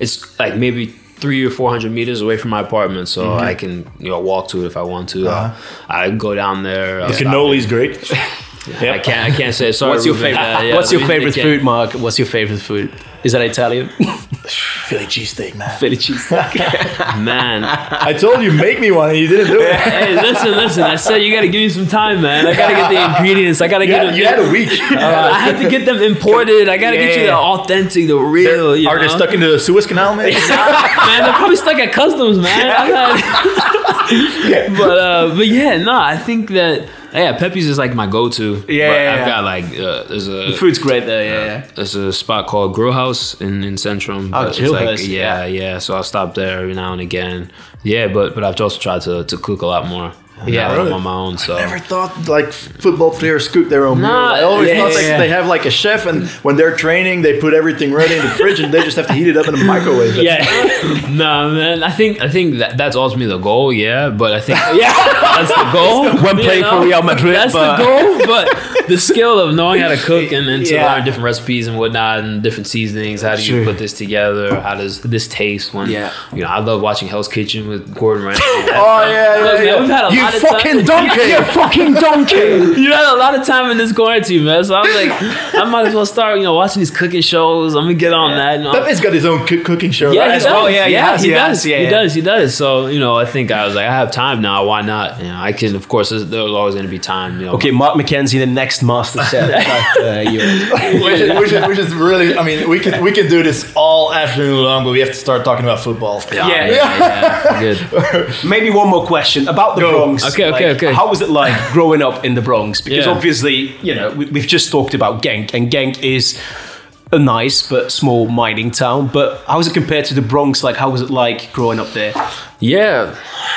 It's like maybe three or four hundred meters away from my apartment, so Mm-hmm. I can you know walk to it if I want to. Uh, I go down there. uh, Uh-huh. The cannoli's great. I can't. I can't say. Sorry. What's your favorite? Uh, yeah, what's your favorite food, Mark? What's your favorite food? Is that Italian? Philly cheesesteak, man. Philly cheese. Man, I told you make me one, and you didn't do it. hey, listen, listen. I said you got to give me some time, man. I got to get the ingredients. I got to get had, them. you had a week. Uh, I have to get them imported. I got to get you the authentic, the real. You Are they stuck in the Suez Canal, man? man, they're probably stuck at customs, man. I'm not- but uh, but yeah, no, I think that yeah, Pepe's is like my go-to. Yeah, yeah, I've yeah. got like uh, there's a Food's great there. Yeah, yeah. there's a spot called Grill House in in Centrum. Oh, it's like, House, yeah, yeah. So I'll stop there every now and again. Yeah, but but I've also tried to to cook a lot more. Yeah, really? On my own. So Never thought like football players cook their own meal. I always yeah, thought like yeah. they have like a chef, and when they're training, they put everything ready in the fridge, and they just have to heat it up in the microwave. yeah, no man. I think I think that that's ultimately the goal. Yeah, but I think yeah, that's the goal When playing for? Real Madrid, That's but- the goal. But the skill of knowing how to cook and, and to Yeah. learn different recipes and whatnot and different seasonings. How do you Sure. put this together? How does this taste? When Yeah. you know, I love watching Hell's Kitchen with Gordon Ramsay. Oh yeah, yeah, yeah. we've had a you, lot of time- fucking donkey! You fucking donkey! You had a lot of time in this quarantine, man. So I was like, I might as well start, you know, watching these cooking shows. I'm gonna get on that. You know. Pepe's got his own coo- cooking show. Yeah, right? he does. well, yeah, he yeah, has, he, he does. yeah, he yeah. does. He does. So you know, I think I was like, I have time now. Why not? You know, I can. Of course, there's, there's always going to be time. You know. Okay, Mark McKenzie, the next master chef. uh, you. we, should, we, should, we should really. I mean, we can we can do this all afternoon long, but we have to start talking about football. Yeah, Yeah. yeah, yeah. Good. Maybe one more question about the Go. Bronx. Okay, okay, Like, okay. How was it like growing up in the Bronx? Because Yeah. obviously, you know, we, we've just talked about Genk, and Genk is a nice but small mining town. But how was it compared to the Bronx? Like, how was it like growing up there? Yeah,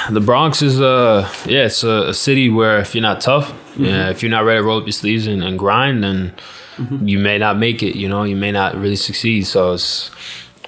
the Bronx is a yeah, it's a, a city where if you're not tough, mm-hmm. yeah, if you're not ready to roll up your sleeves and, and grind, then mm-hmm. you may not make it. You know, you may not really succeed. So it's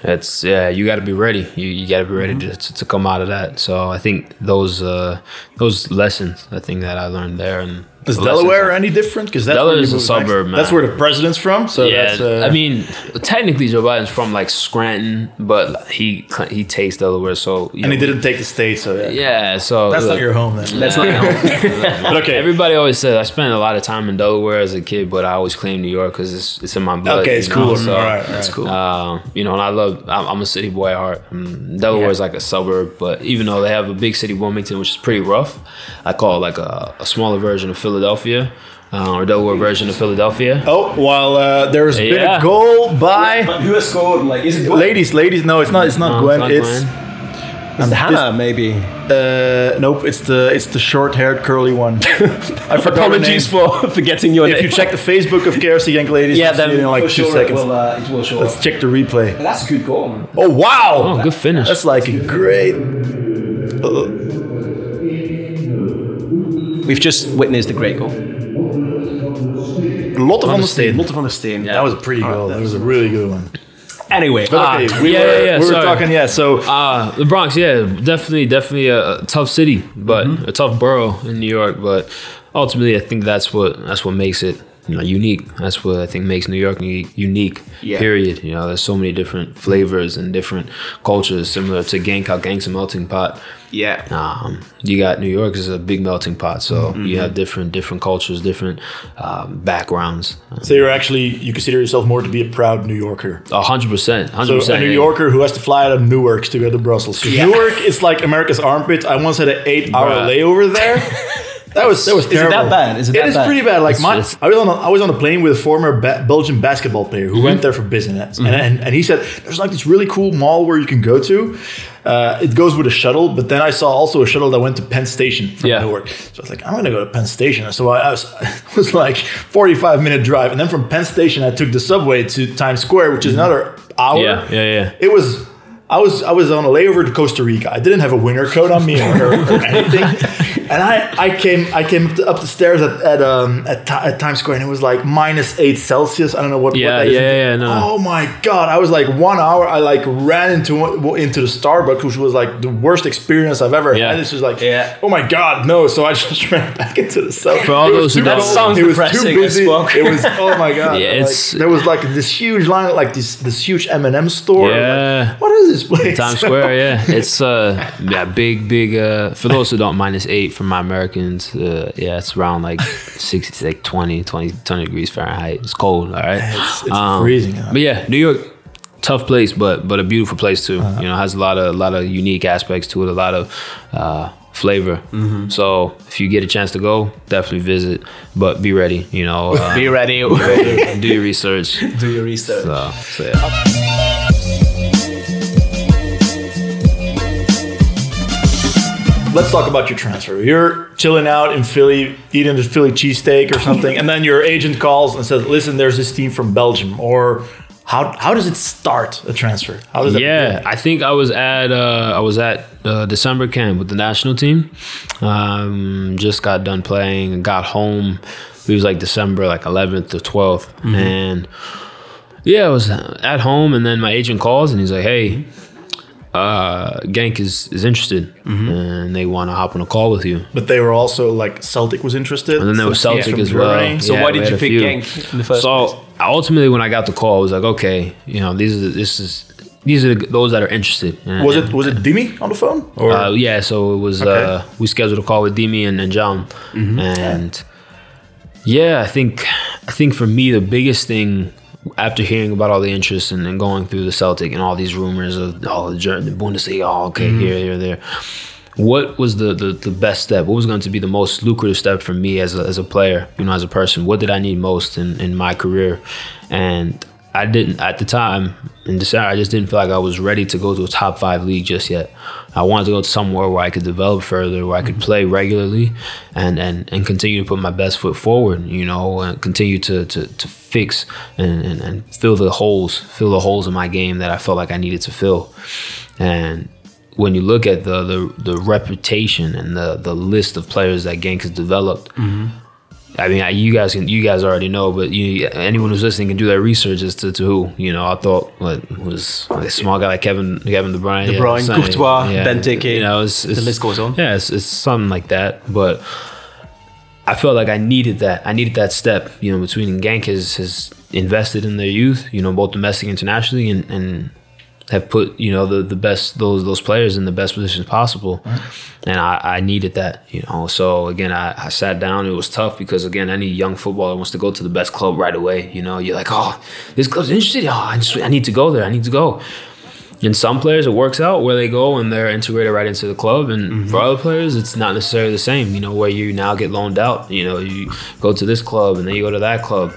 it's yeah, you got to be ready. You you got to be ready to, to to come out of that. So I think those uh those lessons I think that I learned there and Is Delaware any different? Because that's Delaware where is a suburb, next. man. That's where the president's from. So yeah, that's, uh, I mean, technically Joe Biden's from like Scranton, but he he takes Delaware, so you and he didn't take the state, so yeah. Yeah, so That's not your home then. That's not your home. But okay. Everybody always says I spent a lot of time in Delaware as a kid, but I always claim New York because it's, it's in my blood. Okay, it's know. So, All right, all right. cool. Uh, you know, and I love. I'm, I'm a city boy at heart. Um, Delaware is like a suburb, but even though they have a big city, Wilmington, which is pretty rough, I call it like a, a smaller version of Philadelphia, uh, or Delaware version of Philadelphia. Oh, while uh, there's been a goal by But who has scored? Like, is it Gwen? ladies, ladies. No, it's not. It's not No, Gwen. not It's Gwen. Is it Hannah, maybe. uh, nope. It's the it's the short-haired curly one. I forgot Apologies for forgetting your If name. you check the Facebook of KRC Genk ladies, yeah, then in like for two sure seconds. It will, uh, it will show Let's up. check the replay. That's a good goal. Man. Oh wow! Oh, good finish. That's like a great. We've just witnessed a great goal. Lot of on the state. Lotte van der Steen. That was a pretty goal. That was a really good one. Anyway, But okay, Ah, we yeah, were, yeah, yeah, we were sorry. talking. Yeah, so Uh, the Bronx, yeah, definitely, definitely a, a tough city, but Mm-hmm. a tough borough in New York. But ultimately, I think that's what that's what makes it you know, unique. That's what I think makes New York unique. Yeah. Period. You know, there's so many different flavors and different cultures, similar to Genk. How Genk's a melting pot. yeah. Um, you got New York is a big melting pot, so Mm-hmm. you have different different cultures, different um, backgrounds. so you're actually you consider yourself more to be a proud New Yorker. A hundred percent, hundred So a percent. New Yorker who has to fly out of Newark to go to Brussels. Yeah. Newark is like America's armpit. I once had an eight-hour layover there. That was that was it that bad? Is it It that is bad? pretty bad. Like It's- my, it's- I was on a, I was on a plane with a former ba- Belgian basketball player who Mm-hmm. went there for business, and, and and he said there's like this really cool mall where you can go to. Uh, it goes with a shuttle, but then I saw also a shuttle that went to Penn Station from Yeah. Newark. So I was like, I'm gonna go to Penn Station. So I, I was it was like 45 minute drive, and then from Penn Station I took the subway to Times Square, which is another hour. Mm-hmm. Yeah, yeah, yeah. It was. I was I was on a layover to Costa Rica. I didn't have a winter coat on me or, or anything, and I, I came I came up the, stairs at at, um, at, Ti- at Times Square and it was like minus eight Celsius. I don't know what. what Yeah, that is. yeah, yeah, no. Oh my god! I was like one hour. I like ran into into the Starbucks, which was like the worst experience I've ever Yeah. had. This was like, Yeah. oh my god, no! So I just ran back into the cell. For all those who too don't- That sounds it was depressing too as busy. fuck. It was oh my god! Yeah, Like, there was like this huge line, like this this huge M and M store. I was like, Yeah. what is this place? Times Square, yeah, it's uh, yeah, big, big. Uh, for those who don't, minus eight for my Americans. Uh, yeah, it's around like sixty, like 20, 20, 20 degrees Fahrenheit. It's cold, all right. It's- it's freezing out. But yeah, New York, tough place, but but a beautiful place too. Uh-huh. You know, has a lot of a lot of unique aspects to it, a lot of uh, flavor. Mm-hmm. So if you get a chance to go, definitely visit, but be ready. You know, uh, Be ready. do your research. Do your research. So, so yeah. Let's talk about your transfer. You're chilling out in Philly, eating a Philly cheesesteak or something, and then your agent calls and says, "Listen, there's this team from Belgium." Or how how does it start a transfer? How does it Yeah, I think I was at uh, I was at uh, December camp with the national team. Um, just got done playing, and got home. It was like December like 11th or 12th, and yeah, I was at home, and then my agent calls and he's like, "Hey, uh, Genk is is interested, and they want to hop on a call with you." But they were also like Celtic was interested, And then there was So- Celtic from as well. Germany. So Yeah, why did had you pick few. Genk in the first so place? ultimately, when I got the call, I was like, okay, you know, these are this is these are the, those that are interested. And- Was it was it Dimi on the phone? Or Uh, yeah, so it was. Okay. Uh, we scheduled a call with Dimi and, and John, and yeah, I think I think for me the biggest thing after hearing about all the interest and, and going through the Celtic and all these rumors of oh the, the Bundesliga, oh okay mm-hmm. here here there. What was the, the, the best step? What was going to be the most lucrative step for me as a, as a player, you know, as a person? What did I need most in, in my career? And I didn't at the time in December. I just didn't feel like I was ready to go to a top five league just yet. I wanted to go to somewhere where I could develop further, where I could mm-hmm. play regularly, and and, and continue to put my best foot forward. You know, and continue to to, to fix and, and and fill the holes, fill the holes in my game that I felt like I needed to fill. And when you look at the the, the reputation and the the list of players that Genk has developed. Mm-hmm. I mean, I, you guys can, you guys already know, but you, anyone who's listening can do their research as to, to who. You know, I thought what was a small guy like Kevin Kevin De Bruyne, De Bruyne, something- Courtois, Benteke. You know, it's, it's, The list goes on. Yeah, it's, it's something like that. But I felt like I needed that. I needed that step. You know, between Genk has has invested in their youth. You know, both domestic, and internationally, and and have put you know the the best those those players in the best positions possible, and I, I needed that. You know, so again, I, I sat down. It was tough because again, any young footballer wants to go to the best club right away. You know, you're like, oh, this club's interested. Oh, I just I need to go there. I need to go. And some players, it works out where they go and they're integrated right into the club. And mm-hmm. for other players, it's not necessarily the same. You know, where you now get loaned out. You know, you go to this club and then you go to that club.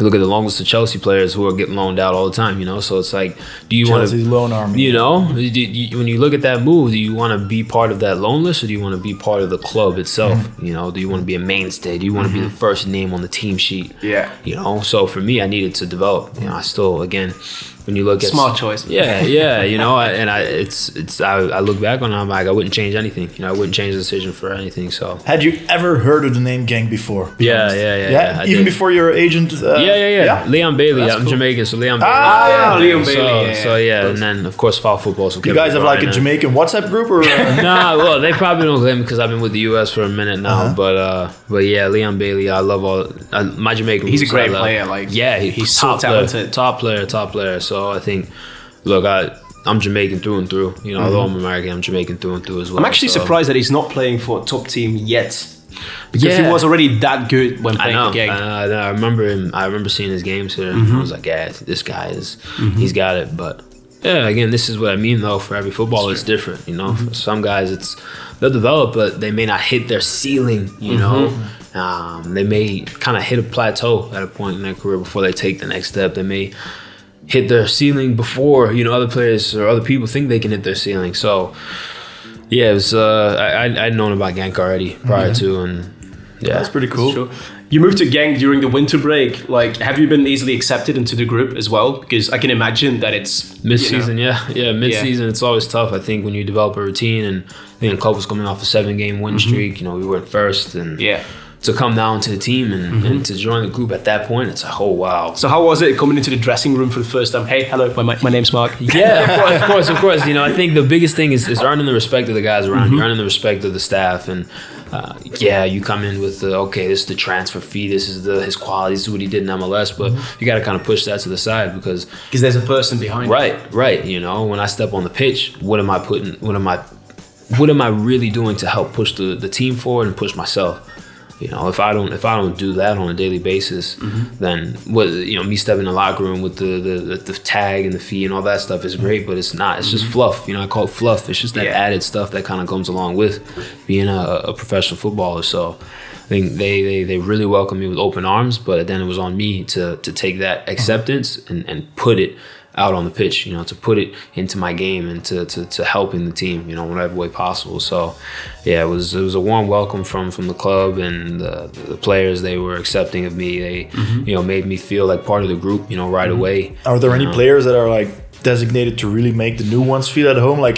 Look at the longest of Chelsea players who are getting loaned out all the time. You know, so it's like, do you want to? loan army. You know, do you, when you look at that move, do you want to be part of that loan list or do you want to be part of the club itself? Mm-hmm. You know, do you want to be a mainstay? Do you want to be the mm-hmm. first name on the team sheet? Yeah. You know, so for me, I needed to develop. You know, I still, again, when you look at Smart choice. yeah, yeah, you know, I, and I, it's, it's, I, I look back on it, I'm like, I wouldn't change anything. You know, I wouldn't change the decision for anything. So Had you ever heard of the name Genk before? yeah, yeah, yeah, Yeah, I even before your agent. Uh, Yeah, yeah, yeah. Leon Bailey. That's I'm cool. Jamaican, so Leon Bailey. Ah, yeah, Leon so, Bailey, yeah, so yeah, and then of course fall football. So You guys have like a Jamaican WhatsApp group or? uh, nah, well, they probably don't claim because I've been with the U.S. for a minute now. Uh-huh. But uh, but yeah, Leon Bailey, I love all uh, my Jamaican. He's a great player, like, yeah, he- he's so top player, talented. top player, top player. So I think, look, I I'm Jamaican through and through. You know, although I'm American, I'm Jamaican through and through as well. Mm-hmm. I'm actually so. surprised that he's not playing for a top team yet. Because he was already that good when I playing know. for Genk. I, I remember him. I remember seeing his games here. Mm-hmm. I was like, yeah, this guy is. He's got it. But yeah, again, this is what I mean though. For every footballer, it's different. You know, Mm-hmm. for some guys, it's they'll develop, but they may not hit their ceiling. You know, Mm-hmm. um, they may kind of hit a plateau at a point in their career before they take the next step. They may hit their ceiling before you know other players or other people think they can hit their ceiling. So. Yeah, it was. Uh, I I- I'd known about Genk already prior to, and yeah, That's pretty cool. Sure. You moved to Genk during the winter break. Like, have you been easily accepted into the group as well? Because I can imagine that it's Mid you know- season, yeah, yeah. Mid season, it's always tough. I think when you develop a routine, and I think the club was coming off a seven game win streak. You know, we were first, and Mm-hmm. Yeah. to come down to the team and, and to join the group at that point, it's like, oh wow. So how was it coming into the dressing room for the first time? Hey, hello, my, my name's Mark. Yeah, of course, of course, of course. You know, I think the biggest thing is, is earning the respect of the guys around you, earning the respect of the staff, and uh, yeah, you come in with the okay, this is the transfer fee, this is the his quality, this is what he did in MLS, but you got to kind of push that to the side because Because there's a person behind. Right, right. You know, when I step on the pitch, what am I putting? What am I? What am I really doing to help push the, the team forward and push myself? You know, if I don't if I don't do that on a daily basis, mm-hmm. then what you know, me stepping in the locker room with the, the the tag and the fee and all that stuff is great, but it's not. It's just mm-hmm. fluff. You know, I call it fluff. It's just that Yeah. added stuff that kind of comes along with being a, a professional footballer. So. I think they, they, they really welcomed me with open arms, but then it was on me to, to take that uh-huh. acceptance and, and put it out on the pitch, you know, to put it into my game and to, to, to helping the team, you know, whatever way possible. So, yeah, it was it was a warm welcome from from the club and the, the players. They were accepting of me. They, you know, made me feel like part of the group, you know, right away. Are there any Um, players that are like designated to really make the new ones feel at home? Like,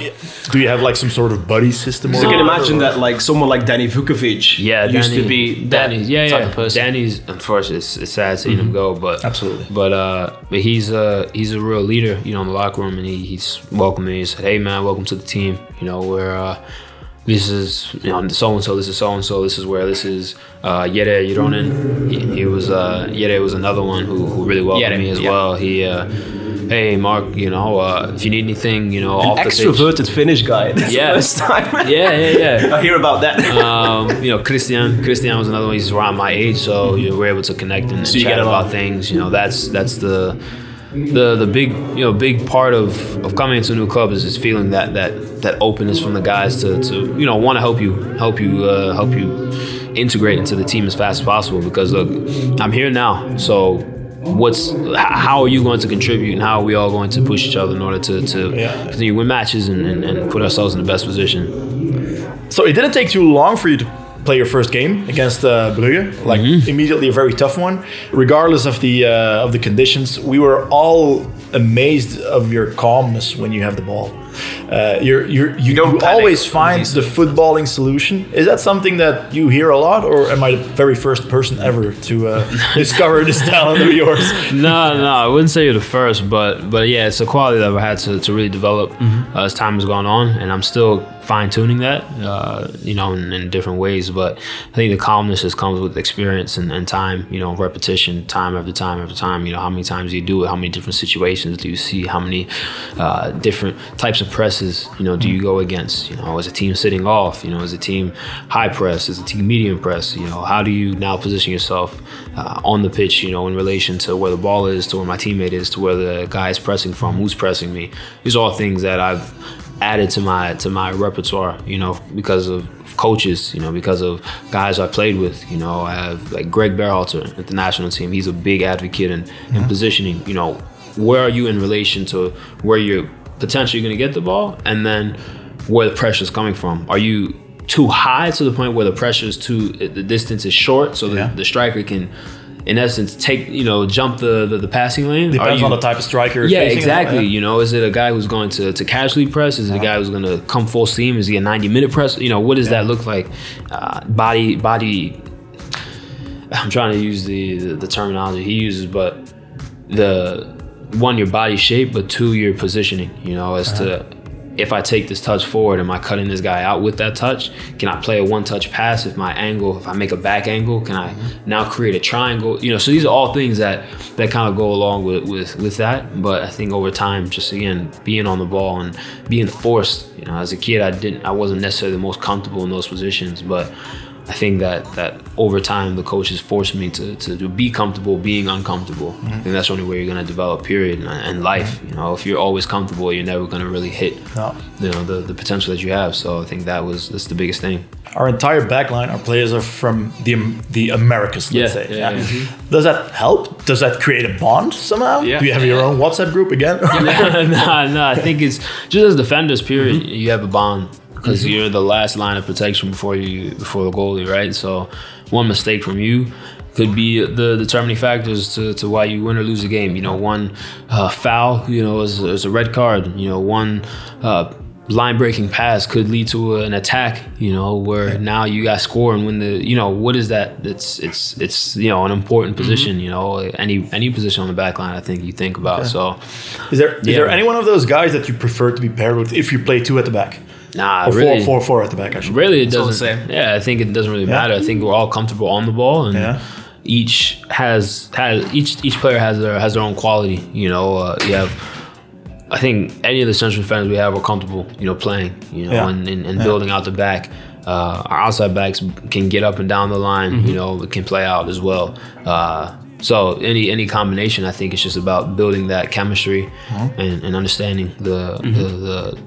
do you have like some sort of buddy system? So or you can what? imagine that like someone like Danny Vukovic Yeah, used Danny, to be that Danny. Yeah, type yeah. of person. Danny's unfortunately it's, it's sad seeing him go, but Absolutely. But uh, but he's uh he's a real leader, you know, in the locker room, and he, he's welcomed me. He said, "Hey man, welcome to the team. You know, we're uh, this is you know so and so. This is so and so. This is where this is uh, Jere Uronen. He, he was uh, Jere was another one who, who really welcomed Jere, me as yeah. well. He uh, hey Mark, you know, uh, if you need anything, you know, off the pitch. Extroverted Finnish guy. That's Yeah. first time. Yeah, yeah, yeah. I hear about that. um, you know, Christian. Christian was another one. He's around my age, so you know, we're able to connect and, So you chat about things. You know, that's that's the the the big you know big part of, of coming into a new club is just feeling that that that openness from the guys to, to you know want to help you help you uh, help you integrate into the team as fast as possible because look I'm here now so what's how are you going to contribute and how are we all going to push each other in order to, to Yeah. continue win matches and, and, and put ourselves in the best position So it didn't take too long for you to play your first game against uh, Brugge, like immediately a very tough one. Regardless of the uh, of the conditions, we were all amazed of your calmness when you have the ball. Uh, you're, you're, you don't you always find the footballing solution. Is that something that you hear a lot, or am I the very first person ever to uh, discover this talent of yours? no, no, I wouldn't say you're the first, but but yeah, it's a quality that I've had to, to really develop uh, as time has gone on, and I'm still fine tuning that, uh, you know, in, in different ways. But I think the calmness just comes with experience and, and time, you know, repetition, time after time after time. You know, how many times do you do it? How many different situations do you see? How many uh, different types of presses, you know, do you go against? You know, is a team sitting off? You know, is a team high press? Is a team medium press? You know, how do you now position yourself uh, on the pitch? You know, in relation to where the ball is, to where my teammate is, to where the guy is pressing from, who's pressing me. These are all things that I've added to my to my repertoire. You know, because of coaches. You know, because of guys I played with. You know, I have like Greg Berhalter at the national team. He's a big advocate in, in positioning. You know, where are you in relation to where you're potentially going to get the ball, and then where the pressure is coming from. Are you too high to the point where the pressure is too the distance is short, so Yeah. the, the striker can, in essence, take you know jump the the, the passing lane. Depends you- on the type of striker. yeah, exactly. yeah. You know, is it a guy who's going to, to casually press? Is it a guy who's going to come full steam? Is he a 90 minute press? You know, what does that look like? Uh, body, body. I'm trying to use the, the, the terminology he uses, but the one, your body shape, but two, your positioning, you know, as to if I take this touch forward, am I cutting this guy out with that touch? Can I play a one touch pass? If my angle, if I make a back angle, can I now create a triangle? You know, so these are all things that that kind of go along with, with with that. But I think over time, just again, being on the ball and being forced, you know, as a kid, I didn't, I wasn't necessarily the most comfortable in those positions, but I think that that over time the coaches forced me to, to, to be comfortable being uncomfortable. I mm-hmm. think that's the only way you're gonna develop. Period. And, and life, you know, if you're always comfortable, you're never gonna really hit, No. you know, the, the potential that you have. So I think that was that's the biggest thing. Our entire backline, our players are from the um, the Americas, let's Yeah, say. yeah, yeah. Mm-hmm. Does that help? Does that create a bond somehow? Yeah. Do you have your own WhatsApp group again? no, no, I think it's just as defenders. Period. Mm-hmm. You have a bond because you're the last line of protection before you before the goalie, right? So one mistake from you could be the determining factors to, to why you win or lose a game. You know, one uh, foul, you know, is, is a red card. You know, one. Uh, line breaking pass could lead to an attack you know where now you guys score and win the you know what is that it's it's it's you know an important position you know any any position on the back line i think you think about so Is there is Yeah. there any one of those guys that you prefer to be paired with if you play two at the back? Nah Or really four, four, four at the back, actually. Really, it doesn't. same. Yeah, I think it doesn't really Yeah. matter. I think we're all comfortable on the ball, and Yeah. each has has each each player has their has their own quality. You know, uh, you have. I think any of the central defenders we have are comfortable, you know, playing, you know, Yeah. and, and, and building out the back. Uh, our outside backs can get up and down the line, Mm-hmm. you know, can play out as well. Uh, so any any combination, I think it's just about building that chemistry Uh-huh. and, and understanding the, Mm-hmm. the the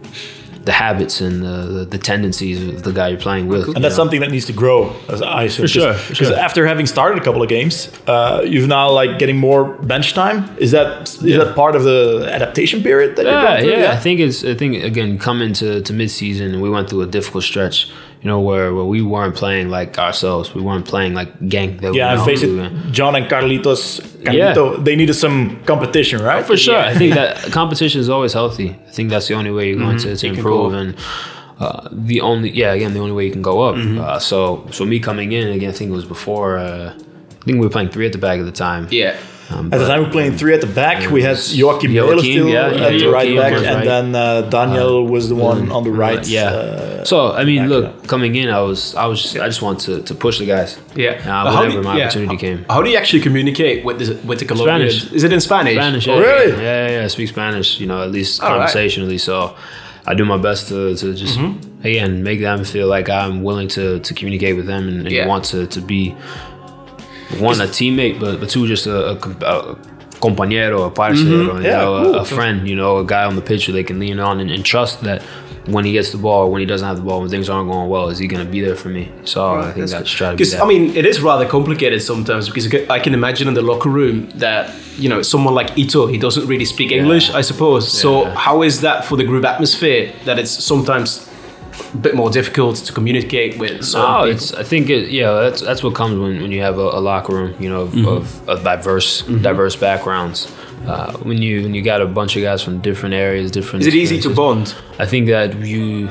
the habits and the, the, the tendencies of the guy you're playing with. And that's something that needs to grow as I For sure, Because sure. after having started a couple of games, uh, you've now like getting more bench time. Is that is that part of the adaptation period that you're Yeah, going through? yeah, I think it's. I think again, coming to to mid season, we went through a difficult stretch. You know, where, where we weren't playing like ourselves. We weren't playing like Genk. That Yeah, we and face it, were- John and Carlitos, Carlito, they needed some competition, right? For sure, I think that competition is always healthy. I think that's the only way you're going to, to can improve, and uh, the only yeah, again, the only way you can go up. Mm-hmm. Uh, so, so me coming in again, I think it was before. Uh, I think we were playing three at the back at the time. Yeah. Um, At the time, we were playing three at the back. We had Joakim Joakim, still yeah, yeah, at the right Joakim back, and right. then uh, Daniel was the one on the right. yeah. uh, so I mean, look, yeah. coming in, I was, I was, just, I just want to, to push the guys. Yeah. Uh, But how whenever do- my yeah. opportunity came. How do you actually communicate with the with the Colombians? Spanish. Is it in Spanish? Spanish, Oh, really? Yeah, yeah, yeah. I speak Spanish. You know, at least All right. conversationally. So I do my best to, to just Mm-hmm. again make them feel like I'm willing to, to communicate with them and, and Yeah. want to, to be one a teammate, but but two just a, a, a compañero, a parcero, Mm-hmm. Yeah, know, cool. a, a friend, you know, a guy on the pitch who they can lean on and, and trust that when he gets the ball or when he doesn't have the ball, when things aren't going well, is he going to be there for me? So I think that's be Because. I mean, it is rather complicated sometimes. Because I can imagine in the locker room that you know someone like Ito, he doesn't really speak English, I suppose. So how is that for the group atmosphere? That it's sometimes a bit more difficult to communicate with. No, it's. I think it. Yeah, that's that's what comes when, when you have a, a locker room, you know, of, Mm-hmm. of, of diverse diverse backgrounds. Uh, when you when you got a bunch of guys from different areas, different. Is it easy to bond? I think that you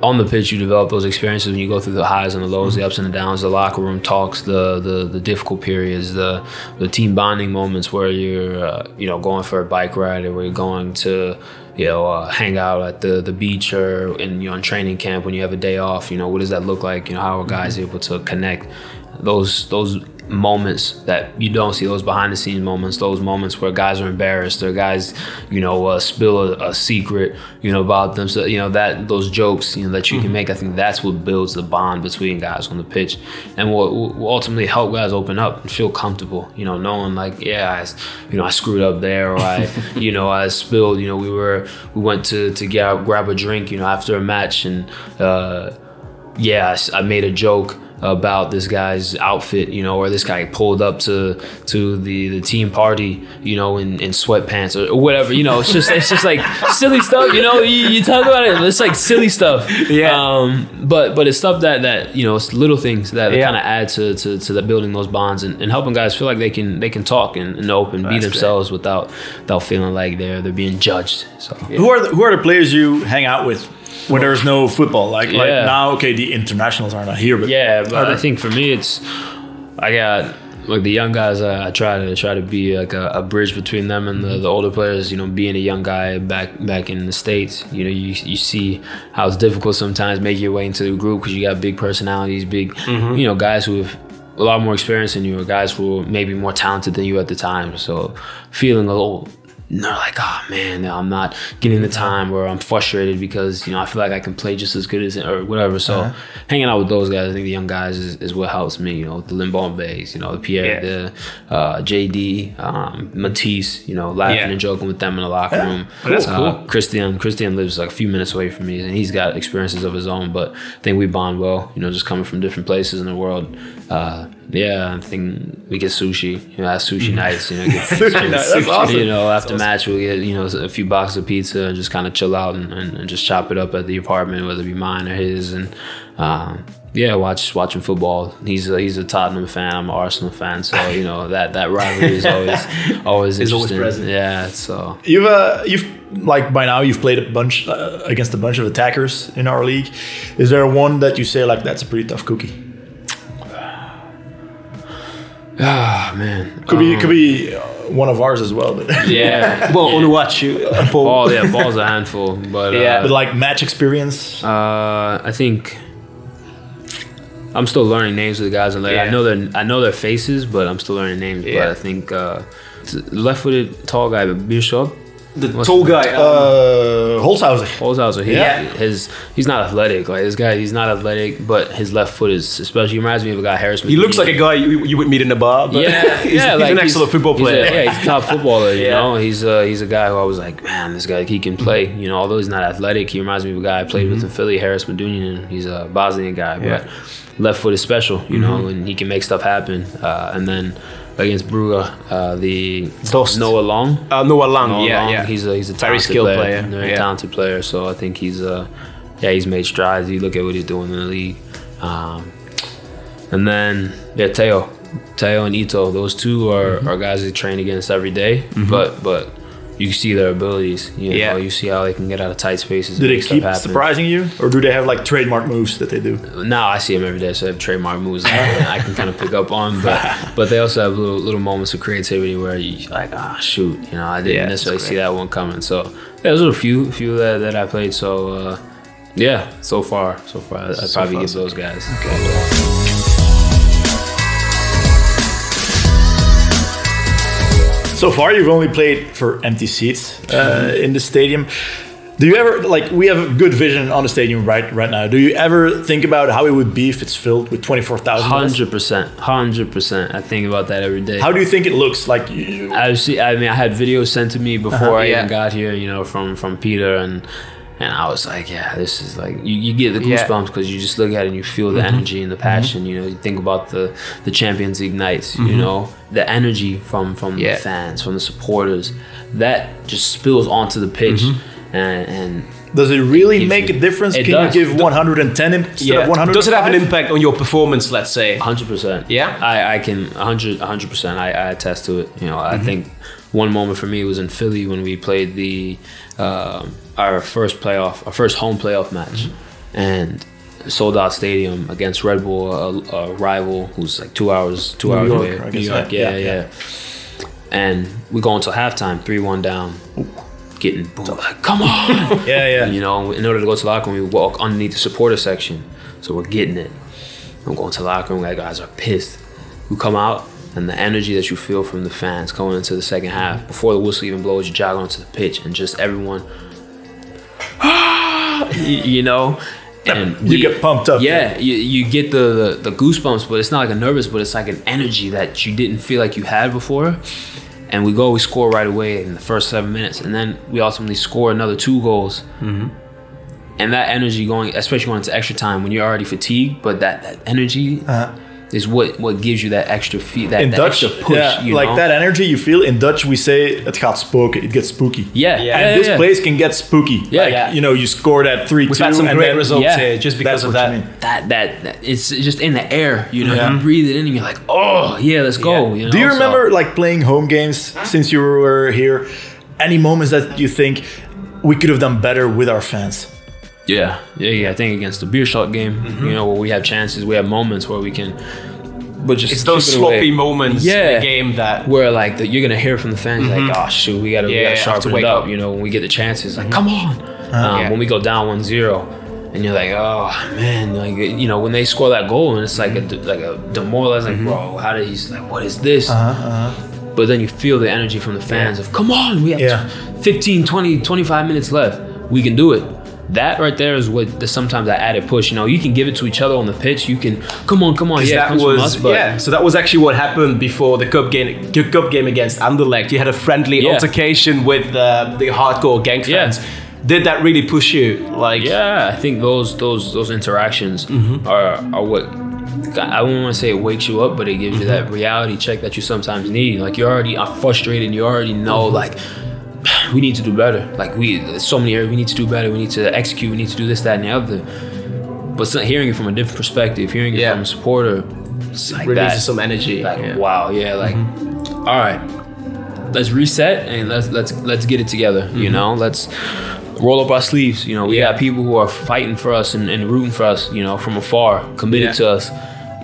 on the pitch you develop those experiences when you go through the highs and the lows, the ups and the downs, the locker room talks, the the, the difficult periods, the the team bonding moments where you're uh, you know going for a bike ride or where you're going to you know uh, hang out at the the beach or in you know in training camp when you have a day off. You know what does that look like? You know how are guys able to connect? Those those moments that you don't see those behind the scenes moments those moments where guys are embarrassed or guys you know uh, spill a, a secret you know about them. So you know that those jokes you know that you can make i think that's what builds the bond between guys on the pitch and what will ultimately help guys open up and feel comfortable you know knowing like yeah I, you know i screwed up there or i you know i spilled you know we were we went to to get, grab a drink you know after a match and uh yeah, I made a joke about this guy's outfit, you know, or this guy pulled up to to the the team party, you know, in, in sweatpants or, whatever. You know, it's just it's just like silly stuff. You know, you, you talk about it, it's like silly stuff. Yeah. Um, but but it's stuff that that you know, it's little things that Yeah. kind of add to to to the building those bonds and, and helping guys feel like they can they can talk and, and open, be That's great. themselves without without feeling like they're they're being judged. So. Who are the, who are the players you hang out with when there's no football? Like like Yeah. now, okay, the internationals are not here, but Yeah, but I think for me, it's I got like the young guys. Uh, I try to try to be like a, a bridge between them and the, the older players. You know, being a young guy back back in the states, you know, you you see how it's difficult sometimes make your way into the group because you got big personalities, big you know guys who have a lot more experience than you, or guys who are maybe more talented than you at the time. So feeling a little. No, like, oh man, I'm not getting the time, or I'm frustrated because you know I feel like I can play just as good as or whatever. So hanging out with those guys, I think the young guys is, is what helps me. You know, the Limbombes, you know, the Pierre, Yeah. the uh, JD, um, Matisse. You know, laughing Yeah. and joking with them in the locker room. That's Uh, cool. Christian, Christian lives like a few minutes away from me, and he's got experiences of his own. But I think we bond well. You know, just coming from different places in the world. Uh, yeah, I think we get sushi. You know, sushi nights. You know, get, Sushi night, awesome. you know, after match we'll get you know a few boxes of pizza and just kind of chill out and, and, and just chop it up at the apartment, whether it be mine or his, and um, yeah, watch watching football. He's a, he's a Tottenham fan. I'm an Arsenal fan, so you know that that rivalry is always always Is always present. Yeah, so You've uh, you've like by now you've played a bunch uh, against a bunch of attackers in our league. Is there one that you say like that's a pretty tough cookie? Ah man, Could be could be uh, one of ours as well, but yeah. Well, on watch you, Paul. Ball, yeah, ball's a handful, but Yeah. uh, but like match experience. Uh, I think I'm still learning names of the guys. And like, Yeah. I know their I know their faces, but I'm still learning names. But I think uh, left-footed tall guy, but Bishop the tall guy. um, Uh, Holzhauser. Holzhauser. He, Yeah. his he's not athletic. Like this guy, he's not athletic, but his left foot is especially he reminds me of a guy Harrison. he looks like a guy you, you would meet in a bar. But Yeah, he's, yeah, he's like an excellent football he's a- player. yeah, he's a top footballer. You Yeah. know, he's uh, he's a guy who I was like, man, this guy he can play. You know, although he's not athletic, he reminds me of a guy I played with in Philly, Haris Medunjanin. He's a Bosnian guy, but left foot is special. You know, and he can make stuff happen. Uh, and then against Brugge, uh, the Dost. Noah Long. Uh, Noa Lang, Noah yeah, Long, yeah. He's a he's a Very talented skilled player, player, very yeah. talented player. So I think he's uh yeah he's made strides. You look at what he's doing in the league, um, and then yeah Teo, Teo and Ito. Those two are, Mm-hmm. are guys they train against every day. But but you see their abilities. You know, Yeah. you see how they can get out of tight spaces. Do they make stuff keep surprising you, or do they have like trademark moves that they do? Now I see them every day, so they have trademark moves that I can kind of pick up on. But but they also have little little moments of creativity where you like, ah, shoot, you know, I didn't Yeah, necessarily see that one coming. So yeah, those are a few few that, that I played. So uh, yeah, so far so far, I- I'd probably far, give those guys. So far, you've only played for empty seats uh, in the stadium. Do you ever like we have a good vision on the stadium right right now? Do you ever think about how it would be if it's filled with twenty four thousand? Hundred percent, hundred percent. I think about that every day. How do you think it looks? Like you, I see. I mean, I had videos sent to me before I yeah. even got here. You know, from from Peter and and I was like, yeah, this is like you, you get the goosebumps because you just look at it and you feel the mm-hmm. energy and the mm-hmm. passion. You know, you think about the the Champions League nights. You mm-hmm. know, the energy from from Yeah. the fans, from the supporters, that just spills onto the pitch, and and does it really Gives make you- a difference? It Can does. you give one hundred and ten instead Yeah. of one hundred? Does it have an impact on your performance? Let's say. Hundred percent. Yeah? I, I can hundred hundred percent. I, I attest to it. You know, I think one moment for me was in Philly when we played the um our first playoff, our first home playoff match, and sold out stadium against Red Bull, a, a rival who's like two hours two hours York, away. I New York, yeah, yeah, yeah, yeah. And we go until halftime, three one down, getting booed. Like, come on. Yeah, yeah. You know, in order to go to the locker room, we walk underneath the supporter section. So we're getting it. I'm going to the locker room, like guys are pissed. We come out, and the energy that you feel from the fans going into the second half, before the whistle even blows, you jog onto the pitch, and just everyone, you, know, and You get pumped up. Yeah, you, you get the, the the goosebumps, but it's not like a nervous, but it's like an energy that you didn't feel like you had before. And we go, we score right away in the first seven minutes, and then we ultimately score another two goals. Mm-hmm. And that energy going, especially going into extra time when you're already fatigued, but that, that energy is what what gives you that extra feel that. In that Dutch, extra push. yeah, you like know? that energy you feel in Dutch, we say it gaat spoken, it gets spooky. Yeah, Yeah. yeah, And yeah, this yeah. place can get spooky. Yeah. like, Yeah. you know, you score that three We've two. had some great then- results yeah, here just because of that. that, that that it's just in the air. You know, Yeah. you breathe it in, and you're like, oh yeah, let's go. Yeah. You know? Do you So- remember like playing home games since you were here? Any moments that you think we could have done better with our fans? Yeah, yeah, yeah. I think against the Beerschot game, Mm-hmm. you know, where we have chances, we have moments where we can, but just It's those chip it away. sloppy moments in Yeah. the game that where like the, you're gonna hear from the fans like, oh shoot, we gotta, we Mm-hmm. Gotta have sharpen to it wake up. up. Mm-hmm. You know, when we get the chances, like, come on. um, Yeah. When we go down 1-0, and you're like, oh man, like you know, when they score that goal and it's like a Mm-hmm. like a demoralizing, like, bro, how did he's like, what is this? Uh-huh, But then you feel the energy from the fans of, come on, we have Yeah. 15, 20, 25 minutes left. We can do it. That right there is what the, sometimes that added push. You know, you can give it to each other on the pitch. You can, come on, come on. Yeah, that was us, yeah. So that was actually what happened before the cup game. Cup game against Anderlecht. You had a friendly Yeah. altercation with uh, the hardcore Genk Yeah. fans. Did that really push you? Like Yeah, I think those those those interactions Mm-hmm. are are what I wouldn't want to say it wakes you up, but it gives you Mm-hmm. that reality check that you sometimes need. Like you're already are frustrated, and you already know Mm-hmm. like we need to do better. Like we there's so many areas we need to do better. We need to execute. We need to do this, that, and the other. But hearing it from a different perspective, hearing it Yeah. from a supporter, like releases that. some energy. Like yeah. wow, yeah, like mm-hmm. all right, let's reset and let's let's let's get it together. You mm-hmm. know, let's roll up our sleeves. You know, we Yeah. got people who are fighting for us and, and rooting for us. You know, from afar, committed to us.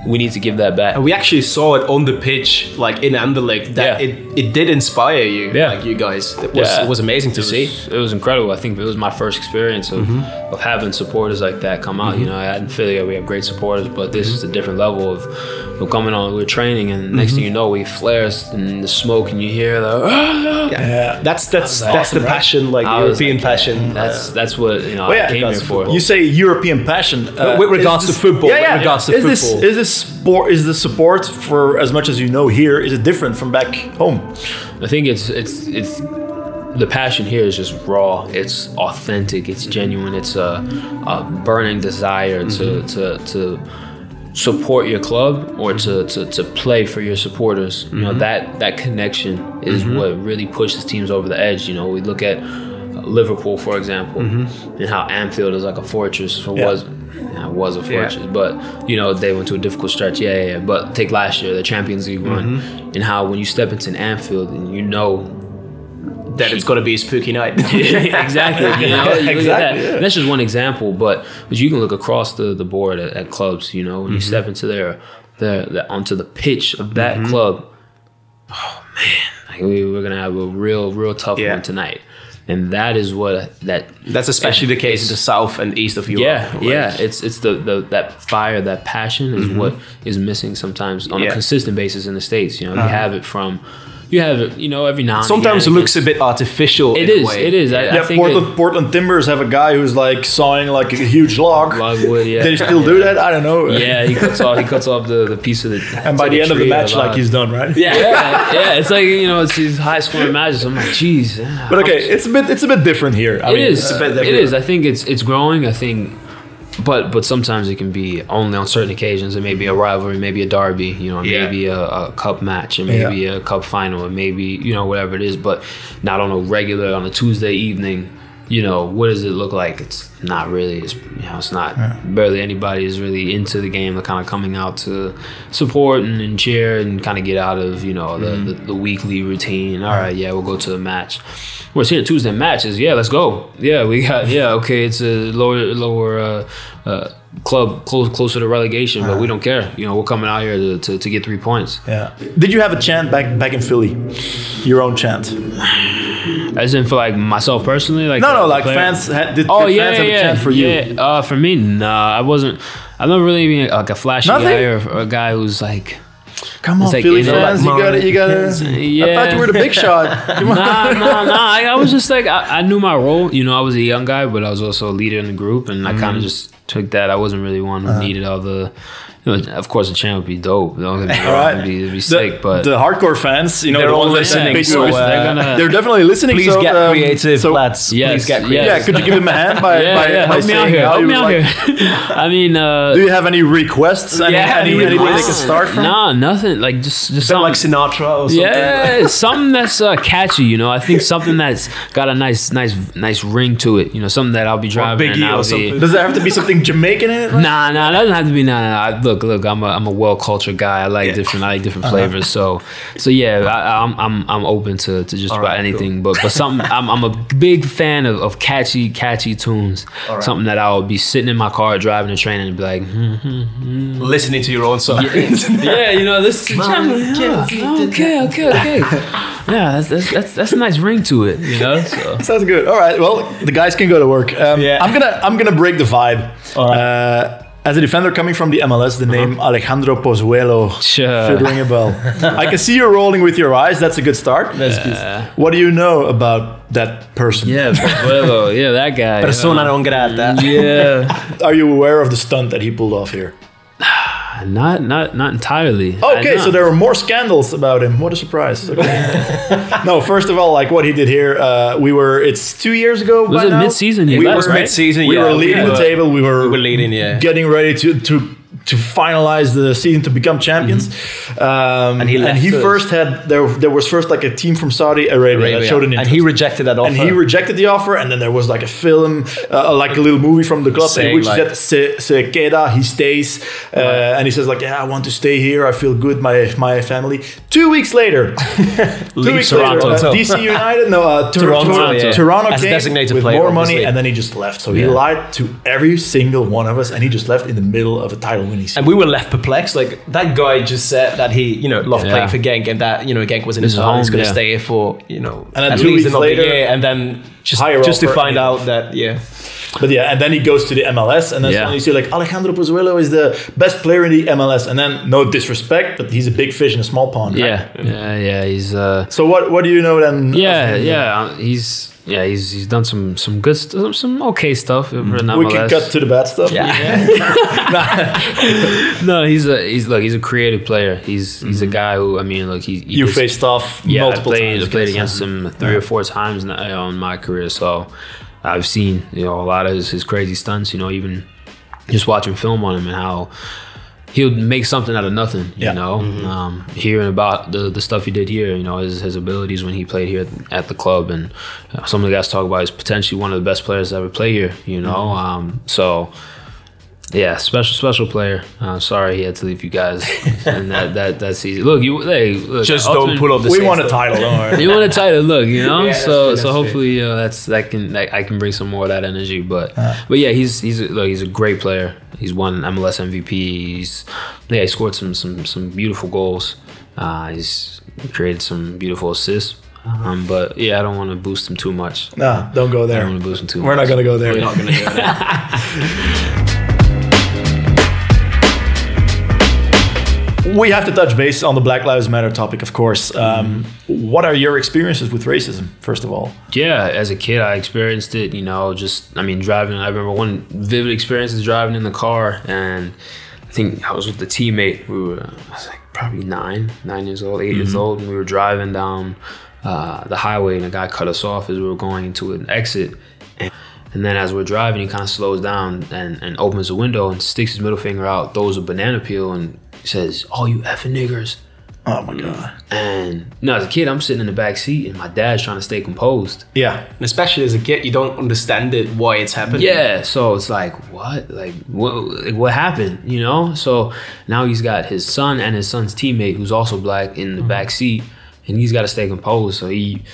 We need to give that back. And we actually saw it on the pitch, like in Anderlecht, that Yeah. it, it did inspire you, Yeah. like you guys. It was, Yeah. it was amazing to it was, see. It was incredible. I think it was my first experience of, of having supporters like that come out. You know, I in Philly we have great supporters, but this is a different level of, of coming on. We're training, and next thing you know, we flares and the smoke, and you hear the. "Ah!" Yeah. That's that's like, that's the right? passion, like I European like, passion. That's that's what you know. Yeah, I came here for. You say European passion. Uh, with regards is to football, Yeah, with yeah. regards to is This, is this sport? Is the support for as much as you know here? Is it different from back home? I think it's it's it's the passion here is just raw. It's authentic. It's genuine. It's a, a burning desire to mm-hmm. to to support your club or to, mm-hmm. to, to play for your supporters. You know mm-hmm. that that connection is what really pushes teams over the edge. You know we look at Liverpool for example and how Anfield is like a fortress or Yeah. was. Yeah, it was a fortress, but you know they went to a difficult stretch. Yeah, yeah, yeah. But take last year, the Champions League run, and how when you step into an Anfield and you know that it's gonna be a spooky night. exactly. You know, you Exactly, that. yeah. That's just one example, but but you can look across the, the board at, at clubs. You know, when you Mm-hmm. step into their their, their onto the pitch of that Mm-hmm. club. Oh man, like we, we're gonna have a real real tough Yeah. one tonight, and that is what that. That's especially the case in the south and east of Europe. Yeah, right? yeah. It's it's the, the that fire, that passion is what is missing sometimes on Mm-hmm. Yeah. Uh-huh. a consistent basis in the states. You know, you have it from, you have it. You know, every now. and Sometimes it looks a bit artificial. It in a is. way. It is. I, I Yeah, think Portland, it, Portland Timbers have a guy who's like sawing like a huge log. Logwood, yeah. They still do that? I don't know. Yeah, he cuts off. He cuts off the, the piece of the. And by the end of the match, like he's done, right? Yeah, yeah, yeah. It's like you know, it's these high scoring matches. I'm like, geez. yeah, But okay, it's a bit it's a bit different here. I It mean, is. bit different. is. I think it's it's growing. I think, but but sometimes it can be only on certain occasions. It may be a rivalry, maybe a derby, you know, Yeah. maybe a, a cup match, and maybe a cup final, and maybe you know whatever it is. But not on a regular on a Tuesday evening. You know, what does it look like? It's not really. It's you know, it's not. Barely anybody is really into the game. They're kind of coming out to support and, and cheer and kind of get out of you know the, Mm-hmm. the, the weekly routine. All right, yeah, we'll go to a match. We're seeing Tuesday matches. Yeah, let's go. Yeah, we got. Yeah, okay, it's a lower lower uh, uh, club close closer to relegation, but we don't care. You know, we're coming out here to, to, to get three points. yeah. Did you have a chant back back in Philly? Your own chant? As in for like myself personally, like No, no, like player? fans. Had, did, Oh did yeah, fans have yeah, a chant for you? yeah. Uh, for me, nah, I wasn't. I'm not really being like a flashy Nothing? guy or, or a guy who's like. Come on, like, Philly you know, fans, like you got it, you got it. McKenzie, I thought you were the big shot. Nah, nah, nah. I, I was just like I, I knew my role. You know, I was a young guy, but I was also a leader in the group, and I Mm-hmm. kind of just took that. I wasn't really one who Uh-huh. needed all the. You know, of course, the chant would be dope. Don't get me wrong, All right. it'd be, it'd be the, sick, but the hardcore fans, you know, They're the all listening, so, boys, uh, they're gonna- they're definitely listening. Please so, get um, creative, so- lads. Yes, Please get yes. creative. Yeah, could you give him a hand by yeah, by, yeah, by help me out here. Help me out like- here. I mean, uh, Do you have any requests? Any, Yeah, any, any anything they can start from? Nah, nothing. Like just just Bit like. Sinatra or something. Yeah, something that's uh, catchy. You know, I think something that's got a nice, nice, nice ring to it. You know, something that I'll be driving. Biggie and I'll or something. Does there have to be something Jamaican in it? Nah, nah, it doesn't have to be. Nah, nah. I- Look, look. I'm a, I'm a well cultured guy. I like different, I like different flavors. So, so yeah, I, I'm, I'm, I'm open to, to just about right, anything. But, but something. I'm, I'm a big fan of, of catchy, catchy tunes. Something that I'll be sitting in my car driving and training and be like, hmm, Listening to your own song. yeah, you know this. Is my channel. Okay, okay, okay. Yeah, that's, that's that's that's a nice ring to it. You know. So. Sounds good. All right. Well, the guys can go to work. Um, Yeah. I'm gonna I'm gonna break the vibe. All right. Uh, as a defender coming from the MLS, the name Alejandro Pozuelo Sure. should ring a bell. I can see you rolling with your eyes. That's a good start. That's good. What do you know about that person? Yeah, Pozuelo, yeah, that guy. Persona uh, non grata. Yeah, Are you aware of the stunt that he pulled off here? Not not not entirely. Okay, so there were more scandals about him. What a surprise! Okay. no, first of all, like what he did here, uh, we were. It's two years ago. Was by it now? mid-season he We left, were right? mid-season, We yeah. were leading We the table. We were, we were leading, yeah. getting ready to to to finalize the season to become champions. Um, and he he, left us. first had there. There was first like a team from Saudi Arabia, that showed an interest, and he rejected that offer. and he rejected the offer, and then there was like a film, uh, like a little movie from the club, in Saying which like- said se, queda, he stays, uh, and he says like, yeah, I want to stay here, I feel good, my my family. Two weeks later, two Leave weeks Toronto. later, uh, DC United, no, uh, Tor- Toronto, Tor- yeah. Toronto As came designated with player, more money, obviously. and then he just left. So he lied to every single one of us, and he just left in the middle of a title winning season. and we were left perplexed. Like that guy just said that he, you know, loved Yeah. playing for Genk, and that you know Genk was in This his is home. He's going to yeah. stay here for you know And then at two least weeks another later, year, and then just just to find yeah. out that yeah, But yeah, and then he goes to the MLS, and then Yeah. you see like Alejandro Pozuelo is the best player in the MLS, and then no disrespect, but he's a big fish in a small pond. right? yeah, yeah, yeah. He's uh, So what what do you know then? yeah, yeah. uh, He's yeah, he's he's done some some good st- some okay stuff for an We can cut to the bad stuff. Yeah. No, he's a he's look he's a creative player. He's he's a guy who I mean look he, he Mm-hmm. You gets- faced off yeah multiple I played times. I played against against him three or four times now in my career. So I've seen you know a lot of his, his crazy stunts. You know even just watching film on him and how he'll make something out of nothing. You Yeah. know, um, hearing about the the stuff he did here. You know his his abilities when he played here at the club, and uh, some of the guys talk about he's potentially one of the best players to ever play here. You know, um, so. Yeah, special special player. Uh, sorry he had to leave you guys and that that that season. Look, you hey, look, Just don't ultimate- pull up the We want won a title, don't worry. You want a title, look, you know. Yeah, that's so true, so that's hopefully uh, that's that can that I can bring some more of that energy. But but yeah, he's he's a, look, he's a great player. He's won MLS MVP. He's yeah, he scored some some some beautiful goals. Uh, he's created some beautiful assists. Um, but yeah, I don't want to boost him too much. Nah, don't go there. I don't there. want to boost him too We're much. not going to go there. We're not going to do that. We have to touch base on the Black Lives Matter topic, of course. Um, what are your experiences with racism, first of all? Yeah, as a kid, I experienced it. You know, just I mean, driving. I remember one vivid experience is driving in the car, and I think I was with a teammate. We were, I was like probably nine, nine years old, 8 years old, and we were driving down uh, the highway, and a guy cut us off as we were going into an exit. And, and then as we're driving, he kind of slows down and, and opens the window and sticks his middle finger out, throws a banana peel, and says, "Oh, you effing niggers." Oh my god. And know, as a kid, I'm sitting in the back seat, and my dad's trying to stay composed. Yeah. And especially as a kid, you don't understand it, why it's happening. Yeah, so it's like what, like what, like, what happened, you know? So now he's got his son and his son's teammate, who's also black, in the mm-hmm. back seat, and he's got to stay composed. So he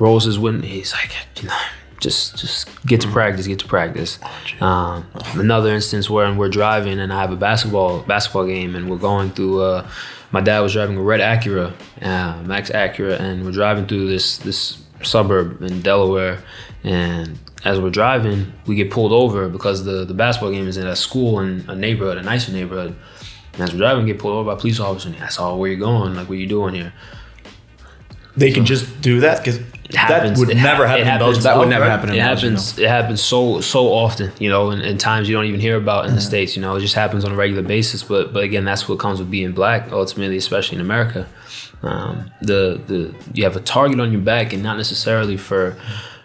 rolls his window. He's like, you know, just just get to practice, get to practice. Um, another instance where we're driving and I have a basketball basketball game, and we're going through. Uh, my dad was driving a red Acura, uh, Max Acura, and we're driving through this this suburb in Delaware, and as we're driving, we get pulled over because the, the basketball game is in a school in a neighborhood, a nicer neighborhood. And as we're driving, we get pulled over by a police officer, and he asks, "Oh, where you're going? Like, what you doing here?" They can just do that because that would It never it happen in. Belgium. That would never right? happen in It Belgium, happens. It happens so so often, you know, and, and times you don't even hear about in the states. You know, it just happens on a regular basis. But but again, that's what comes with being black. Ultimately, especially in America, um, the the you have a target on your back, and not necessarily for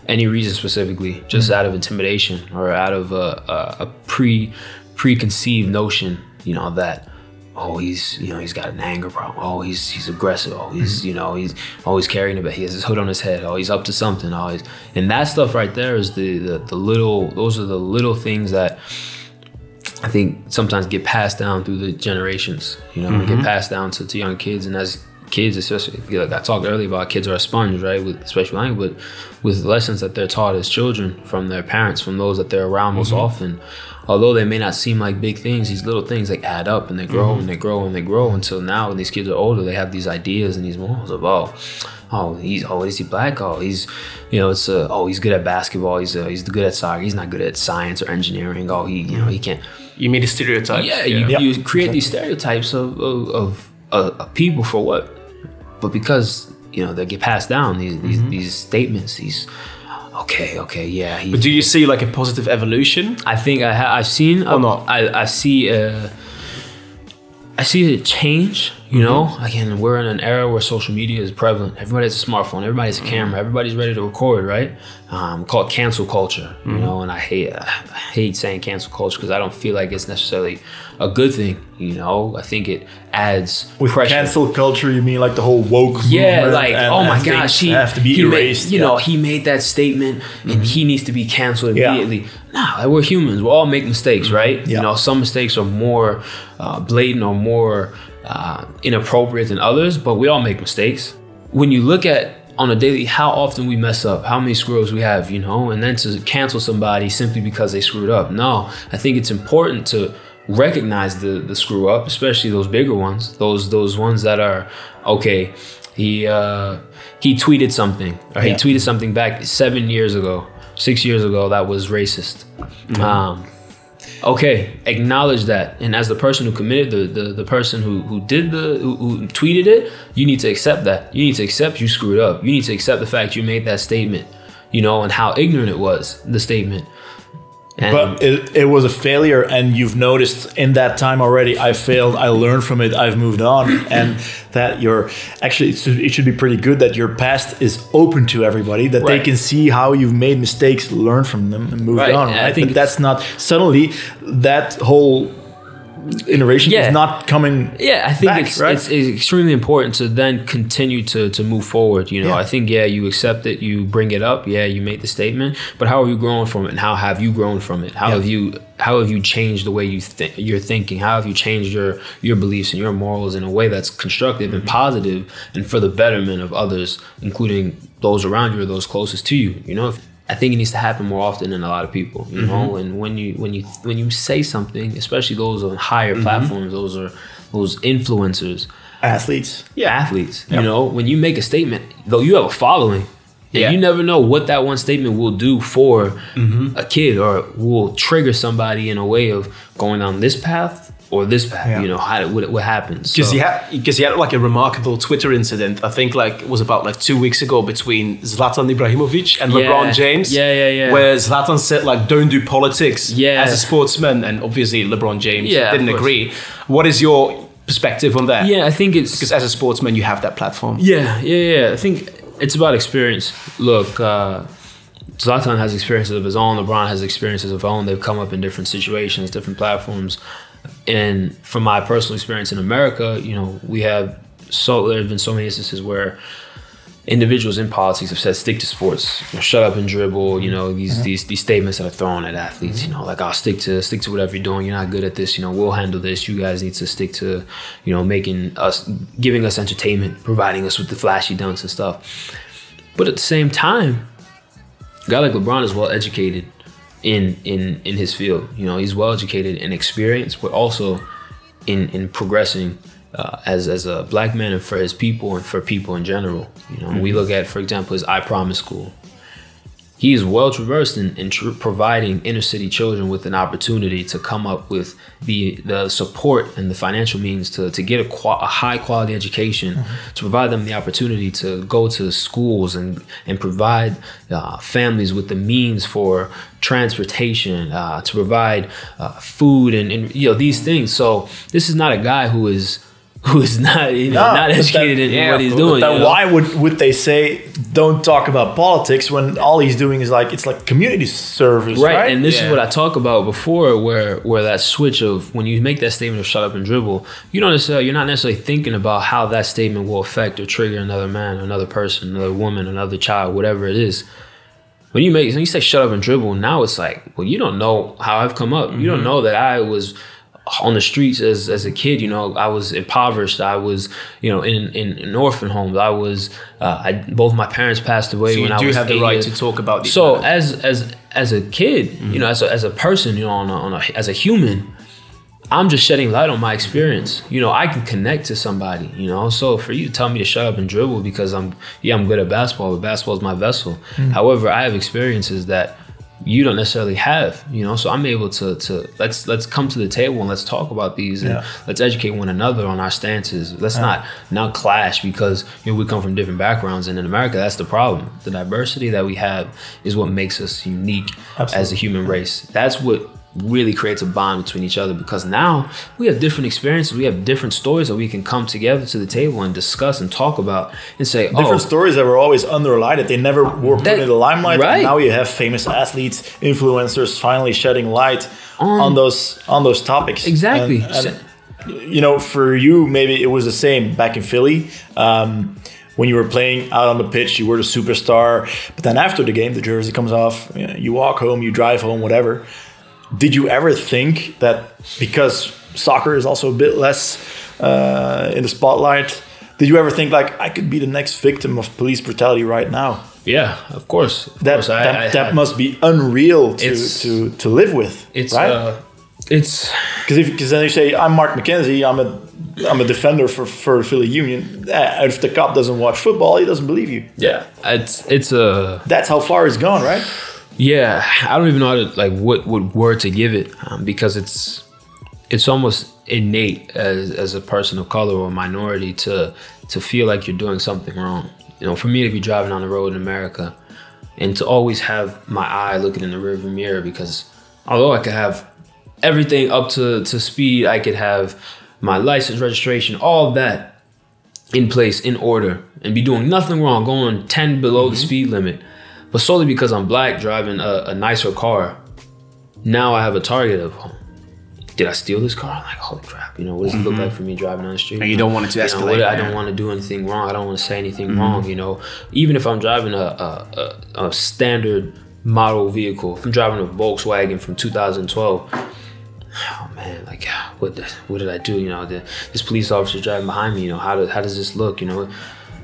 any reason specifically, just out of intimidation or out of a, a, a pre preconceived notion, you know that. Oh, he's you know he's got an anger problem. Oh, he's he's aggressive. Oh, he's mm-hmm. you know he's always carrying a But he has his hood on his head. Oh, he's up to something. Oh, always, and that stuff right there is the, the the little. Those are the little things that I think sometimes get passed down through the generations. You know, get mm-hmm. passed down to, to young kids, and as kids, especially like I talked earlier about, kids are a sponge, right? With special language, but with lessons that they're taught as children from their parents, from those that they're around most mm-hmm. often. Although they may not seem like big things, these little things like add up and they grow and they grow and they grow until now when these kids are older, they have these ideas and these morals of oh, oh he's oh is he black? Oh he's you know it's uh, oh he's good at basketball. He's uh, he's good at soccer. He's not good at science or engineering. Oh he you know he can't. You mean the stereotypes? Yeah, you, you create these stereotypes of of, of, of, of people for what? But because you know they get passed down these these, these statements, these okay, okay, yeah. He, But do you see like a positive evolution? I think I ha- I've seen Or not? I I see uh, I see a change. You know, mm-hmm. again, we're in an era where social media is prevalent. Everybody has a smartphone. Everybody has a mm-hmm. camera. Everybody's ready to record, right? Um, called cancel culture. You mm-hmm. know, and I hate I hate saying cancel culture because I don't feel like it's necessarily a good thing. You know, I think it adds With pressure. cancel culture, you mean like the whole woke Yeah, like and- oh my gosh, he have to be erased. Made, you yeah. know, he made that statement and he needs to be canceled Yeah. immediately. Nah, like, we're humans. We all make mistakes, right? Yeah. You know, some mistakes are more uh, blatant or more uh, inappropriate than others, but we all make mistakes. When you look at on a daily how often we mess up, how many screws we have, you know, and then to cancel somebody simply because they screwed up. No, I think it's important to recognize the the screw up, especially those bigger ones, those those ones that are okay. He uh, he tweeted something, or he Yeah. tweeted something back seven years ago, six years ago that was racist. Um, okay, acknowledge that, and as the person who committed the the, the person who who did the who, who tweeted it, you need to accept that. You need to accept you screwed up. You need to accept the fact you made that statement, you know, and how ignorant it was the statement. And But it, it was a failure, and you've noticed in that time already. I failed. I learned from it. I've moved on, and that you're actually it should, be pretty good that your past is open to everybody. That they can see how you've made mistakes, learn from them, and move Right, on. and I Right? think but that's not suddenly that whole iteration Yeah. is not coming. Yeah, I think back, it's, right? it's it's extremely important to then continue to to move forward. You know, Yeah. I think yeah, you accept it, you bring it up, yeah, you make the statement, but how are you growing from it, and how have you grown from it? How Yeah. have you how have you changed the way you think you're thinking? How have you changed your your beliefs and your morals in a way that's constructive and mm-hmm. positive and for the betterment of others, including those around you or those closest to you? You know. I think it needs to happen more often than a lot of people, you know. Mm-hmm. And when you when you when you say something, especially those on higher mm-hmm. platforms, those are those influencers, athletes. yeah, athletes. Yep. You know, when you make a statement, though you have a following, and Yeah. you never know what that one statement will do for mm-hmm. a kid or will trigger somebody in a way of going down this path or this path. Yeah. You know, how what, what happens? Because So- he had, because he had like a remarkable Twitter incident. I think like it was about like two weeks ago between Zlatan Ibrahimovic and Yeah. LeBron James. Yeah, yeah, yeah. Where Zlatan said like, "Don't do politics Yeah. as a sportsman," and obviously LeBron James Yeah, didn't agree. What is your perspective on that? yeah, I think it's Because as a sportsman, you have that platform. Yeah, yeah, yeah. I think it's about experience. Look, uh, Zlatan has experiences of his own. LeBron has experiences of his own. They've come up in different situations, different platforms. And from my personal experience in America, you know, we have so there have been so many instances where individuals in politics have said stick to sports, you know, shut up and dribble. You know, these mm-hmm. these these statements that are thrown at athletes. Mm-hmm. You know, like I'll stick to stick to whatever you're doing. You're not good at this. You know, we'll handle this. You guys need to stick to, you know, making us giving us entertainment, providing us with the flashy dunks and stuff. But at the same time, a guy like LeBron is well educated in in in his field. You know, he's well educated and experienced, but also in in progressing uh, as as a black man and for his people and for people in general. You know, we look at, for example, his I Promise School. He is well traversed in, in tr- providing inner city children with an opportunity to come up with the the support and the financial means to, to get a, qua- a high quality education, to provide them the opportunity to go to schools and and provide uh, families with the means for transportation, uh, to provide uh, food and, and you know these things. So this is not a guy who is who is not you know, No, not educated then- in yeah, what he's doing. Then you know? why would would they say don't talk about politics when all he's doing is like it's like community service, right? right, and this Yeah. is what I talk about before, where where that switch of when you make that statement of shut up and dribble, you don't necessarily you're not necessarily thinking about how that statement will affect or trigger another man, another person, another woman, another child, whatever it is. When you make when you say shut up and dribble, now it's like, well, you don't know how I've come up. You don't mm-hmm. know that I was on the streets as, as a kid, you know, I was impoverished. I was, you know, in, in, in orphan homes. I was, uh, I, both my parents passed away So when I do was have the right years- to talk about these So as as as a kid, you know, as a, as a person, you know, on a, on a, as a human, I'm just shedding light on my experience. You know, I can connect to somebody. You know, so for you to tell me to shut up and dribble because I'm yeah I'm good at basketball, but basketball is my vessel. However, I have experiences that you don't necessarily have. You know, so I'm able to to let's let's come to the table and let's talk about these and Yeah. let's educate one another on our stances. Let's not not clash because you know we come from different backgrounds, and in America that's the problem. The diversity that we have is what makes us unique as a human race. That's what really creates a bond between each other because now we have different experiences, we have different stories that we can come together to the table and discuss and talk about and say, different oh, stories that were always underlighted. They never were put in the limelight. right. And now you have famous athletes, influencers finally shedding light On- on, those on those topics. Exactly. And, and, you know, for you, maybe it was the same back in Philly. Um, when you were playing out on the pitch, you were the superstar. But then after the game, the jersey comes off. You, know, you walk home, you drive home, whatever. Did you ever think that because soccer is also a bit less uh, in the spotlight, did you ever think like I could be the next victim of police brutality right now? yeah, of course. Of That course, I- that, I that must be unreal to to, to live with. it's right uh, it's because if because then you say I'm Mark McKenzie, I'm a I'm a defender for for Philly Union. Eh, If the cop doesn't watch football, he doesn't believe you. yeah, it's it's a That's how far it's gone, right? Yeah, I don't even know how to like what what word to give it um, because it's it's almost innate as as a person of color or minority to to feel like you're doing something wrong. You know, for me to be driving on the road in America and to always have my eye looking in the rearview mirror because although I could have everything up to to speed, I could have my license registration, all that in place, in order, and be doing nothing wrong, going 10 below the speed limit. But solely because I'm black driving a, a nicer car, now I have a target of did I steal this car? I'm like, holy crap, you know, what does it look like for me driving down the street? Mm-hmm. And you don't want it to You know, escalate, what- I don't want to do anything wrong. I don't want to say anything Mm-hmm. wrong, you know. Even if I'm driving a, a, a, a standard model vehicle, if I'm driving a Volkswagen from 2012, oh man, like what the, what did I do? You know, the, this police officer driving behind me. You know, how does how does this look? You know,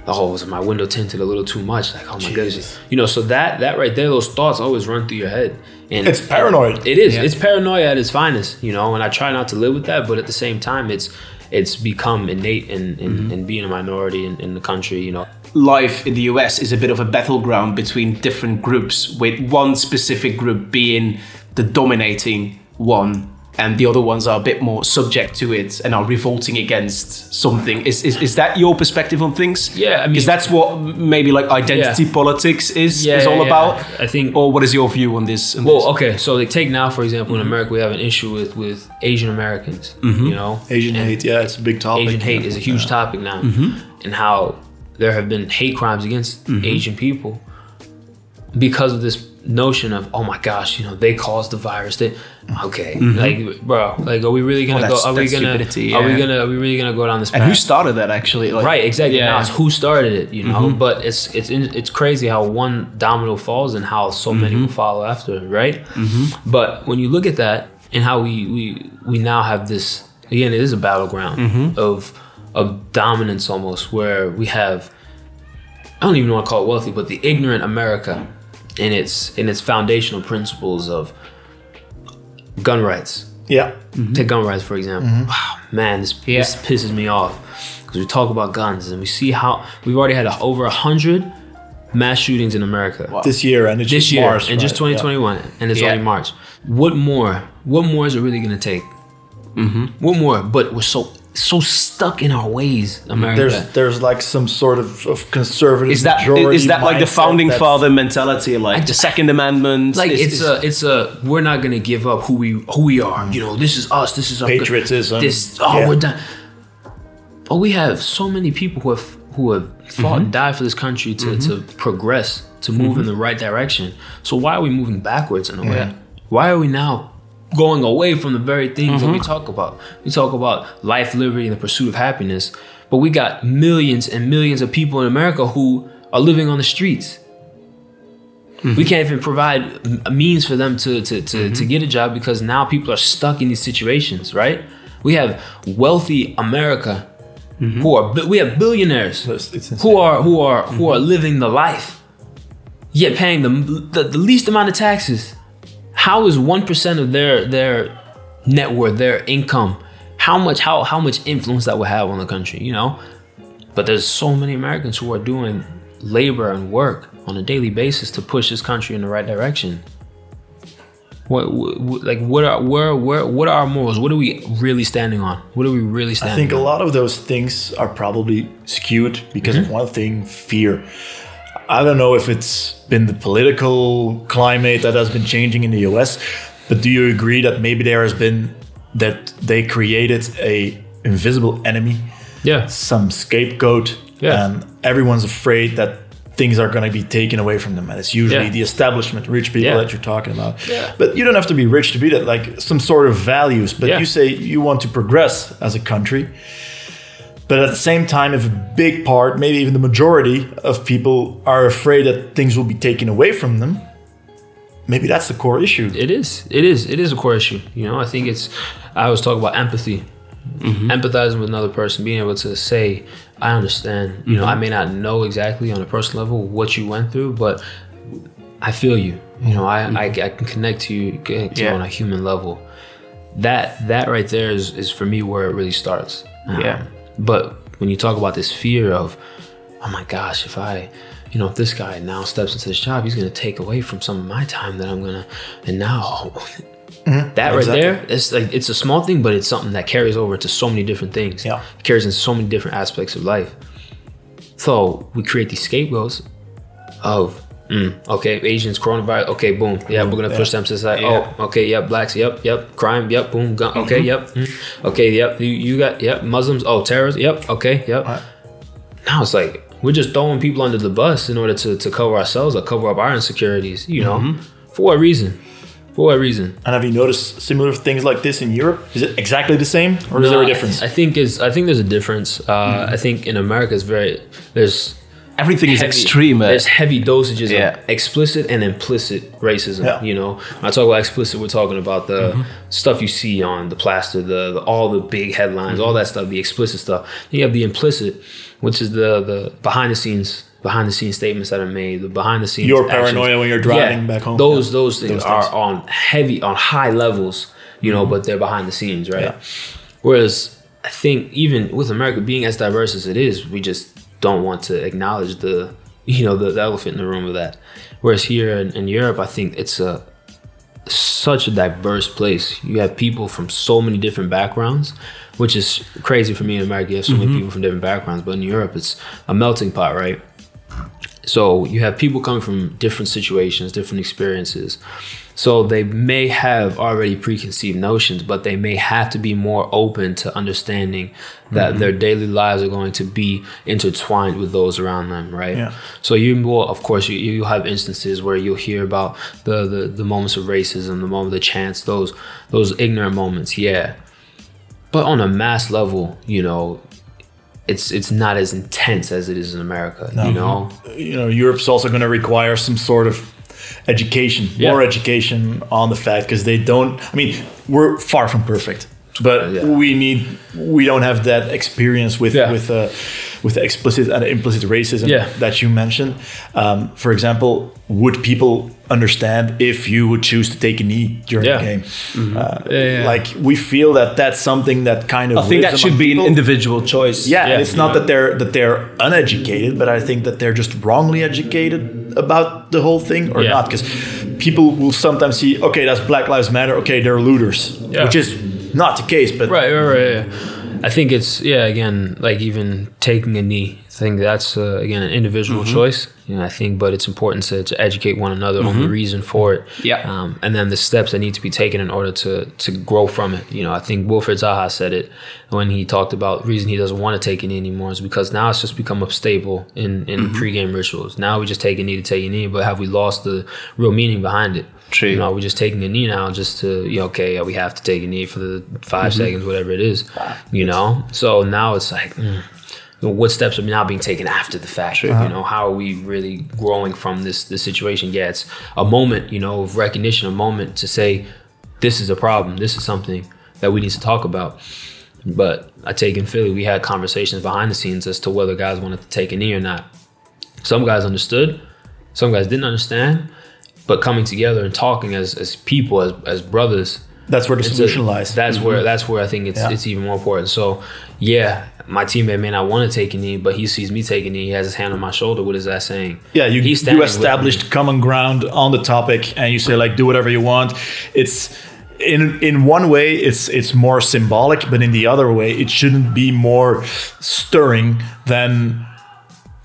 oh, was my window tinted a little too much? Like, oh my goodness, you know. So that that right there, those thoughts always run through your head, and It's paranoid. It is. Yeah. It's paranoia at its finest. You know, and I try not to live with that, but at the same time, it's it's become innate in in, Mm-hmm. in being a minority in, in the country. You know, life in the US is a bit of a battleground between different groups, with one specific group being the dominating one, and the other ones are a bit more subject to it and are revolting against something. Is is, is that your perspective on things? Yeah, I mean- because that's what maybe like identity Yeah. politics is Yeah, is all yeah, about. I think- Or what is your view on this? on Well, this? okay, so like take now for example Mm-hmm. in America we have an issue with with Asian Americans. You know, Asian And hate, yeah, it's a big topic. Asian hate is a huge topic now, Mm-hmm. and how there have been hate crimes against Asian people because of this notion of oh my gosh, you know they caused the virus. They okay, like bro, like are we really gonna Oh, go? Are we gonna? stupidity, Are we gonna? Are we really gonna go down this and path? who started that actually? Like, Right, exactly. Yeah. Mm-hmm. Now it's who started it, you know. But it's it's in, it's crazy how one domino falls and how so many Mm-hmm. will follow after, right? But when you look at that and how we we we now have this again, it is a battleground Mm-hmm. of of dominance almost, where we have I don't even want to call it wealthy, but the ignorant America in its in its foundational principles of gun rights, Yeah. Take gun rights for example. Wow, man, this, this pisses me off because we talk about guns and we see how we've already had a, over a hundred mass shootings in America This year and it's this just year Mars, in just right? 2021, and it's Yeah. only March. What more? What more is it really gonna take? Mm-hmm. What more? But we're so so stuck in our ways, America. There's there's like some sort of, of conservative Is that majority is that like the founding father mentality, like the Second Amendment? like is- it's is- a it's a we're not gonna give up who we who we are. You know, this is us. This is our Patriotism. This oh Yeah. we're done. But we have so many people who have who have fought and mm-hmm. died for this country to, mm-hmm. to progress, to move in mm-hmm. the right direction. So why are we moving backwards in a way? Yeah. Why are we now going away from the very things that we mm-hmm. talk about? We talk about life, liberty, and the pursuit of happiness, but we got millions and millions of people in America who are living on the streets. Mm-hmm. We can't even provide m- means for them to to, to, mm-hmm. to get a job because now people are stuck in these situations, right? We have wealthy America who are we have billionaires It's- it's who are who are who are living the life, yet paying the, the the least amount of taxes. How is one percent of their their net worth, their income, how much how how much influence that will have on the country? You know, but there's so many Americans who are doing labor and work on a daily basis to push this country in the right direction. What, what like what are where where what are our morals? What are we really standing on? What are we really standing? I think a lot of those things are probably skewed because Mm-hmm. of one thing, fear. I don't know if it's been the political climate that has been changing in the US, but do you agree that maybe there has been that they created a invisible enemy, Yeah, some scapegoat, Yeah. and everyone's afraid that things are going to be taken away from them and it's usually Yeah. the establishment rich people Yeah. that you're talking about Yeah. but you don't have to be rich to be that like some sort of values but you say you want to progress as a country but at the same time, if a big part, maybe even the majority of people are afraid that things will be taken away from them, maybe that's the core issue. It is. It is. It is a core issue. You know, I think it's. I always talk about empathy, mm-hmm. empathizing with another person, being able to say, "I understand." You know, I mm-hmm. may not know exactly on a personal level what you went through, but I feel you. You know, I I, mm-hmm. I can connect to you connect to you on a human level. That that right there is is for me where it really starts. Yeah. Um, but when you talk about this fear of, oh my gosh, if I, you know, if this guy now steps into this job, he's gonna take away from some of my time that I'm gonna, and now mm-hmm. that right Exactly. there, it's like it's a small thing, but it's something that carries over to so many different things. Yeah. It carries into so many different aspects of life. So we create these scapegoats of. Mm, okay, Asians, coronavirus. Okay, boom. Yeah, we're gonna push them to the side. Yeah. Oh, okay, yep. Blacks. Yep, yep. Crime. Yep. Boom. Gun. Okay, yep. mm, Okay, yep. You, you got yep. Muslims. Oh, terrorists. Yep. Okay, yep. Now it's like we're just throwing people under the bus in order to, to cover ourselves or cover up our insecurities. You know, for what reason? For what reason? And have you noticed similar things like this in Europe? Is it exactly the same, or is there a No, I- difference? I, think is I think there's a difference. Uh, I think in America it's very there's Everything is heavy- extreme. uh, There's heavy dosages Yeah. of explicit and implicit racism. Yeah. You know, when I talk about explicit, we're talking about the Mm-hmm. stuff you see on the plaster, the, the all the big headlines, all that stuff, the explicit stuff. Then you have the implicit, which is the the behind the scenes. Behind the scenes statements that are made, the behind the scenes. Your actions. paranoia when you're driving back home. Those Yeah. those things Those are things. Mm-hmm. on heavy, on high levels, you know, but they're behind the scenes, right? Whereas I think even with America being as diverse as it is, we just don't want to acknowledge the you know the, the elephant in the room of that. Whereas here in, in Europe, I think it's a such a diverse place. You have people from so many different backgrounds, which is crazy for me in America. You have so many mm-hmm. people from different backgrounds, but in Europe, it's a melting pot, right? So you have people coming from different situations, different experiences. So they may have already preconceived notions, but they may have to be more open to understanding that mm-hmm. their daily lives are going to be intertwined with those around them, right? Yeah. So you will, of course, you you have instances where you'll hear about the the, the moments of racism, the moment, the chance, those those ignorant moments, yeah. But on a mass level, you know, it's it's not as intense as it is in America. No. You know, you know, Europe's also going to require some sort of education, Yeah. more education on the fact because they don't. I mean, we're far from perfect, but Yeah. we need. We don't have that experience with Yeah. with uh, with the explicit and implicit racism Yeah. that you mentioned. Um, for example, would people understand if you would choose to take a knee during Yeah. the game? Uh, yeah. Like we feel that that's something that kind of. I think that should among be an individual choice. Yeah, Yeah, and it's not that they're that they're uneducated, but I think that they're just wrongly educated about the whole thing or Yeah. not. Because people will sometimes see, okay, that's Black Lives Matter. Okay, they're looters, Yeah. which is not the case. But right, right, right. I think it's yeah. Again, like even taking a knee. I think that's uh, again an individual choice. You know, I think, but it's important to, to educate one another on the reason for it. Yeah. Um, and then the steps that need to be taken in order to to grow from it. You know, I think Wilfried Zaha said it when he talked about reason he doesn't want to take a knee anymore is because now it's just become a staple in in pregame rituals. Now we just take a knee to take a knee, but have we lost the real meaning behind it? True. You know, we're just taking a knee now just to, you know, okay, yeah, we have to take a knee for the 5 seconds, whatever it is, you know? So now it's like, mm, you know, what steps are now being taken after the fact? You know, how are we really growing from this, this situation? Yeah, it's a moment, you know, of recognition, a moment to say, this is a problem. This is something that we need to talk about. But I take in Philly, we had conversations behind the scenes as to whether guys wanted to take a knee or not. Some guys understood, some guys didn't understand. But coming together and talking as, as people, as, as brothers, that's where the it's a- lies. That's where mm-hmm. that's where I think it's Yeah. it's even more important. So yeah, my teammate may not want to take a knee, but he sees me taking a knee. He has his hand on my shoulder. What is that saying? yeah, you, He's you established common ground on the topic, and you say like, do whatever you want. It's in in one way, it's it's more symbolic, but in the other way, it shouldn't be more stirring than.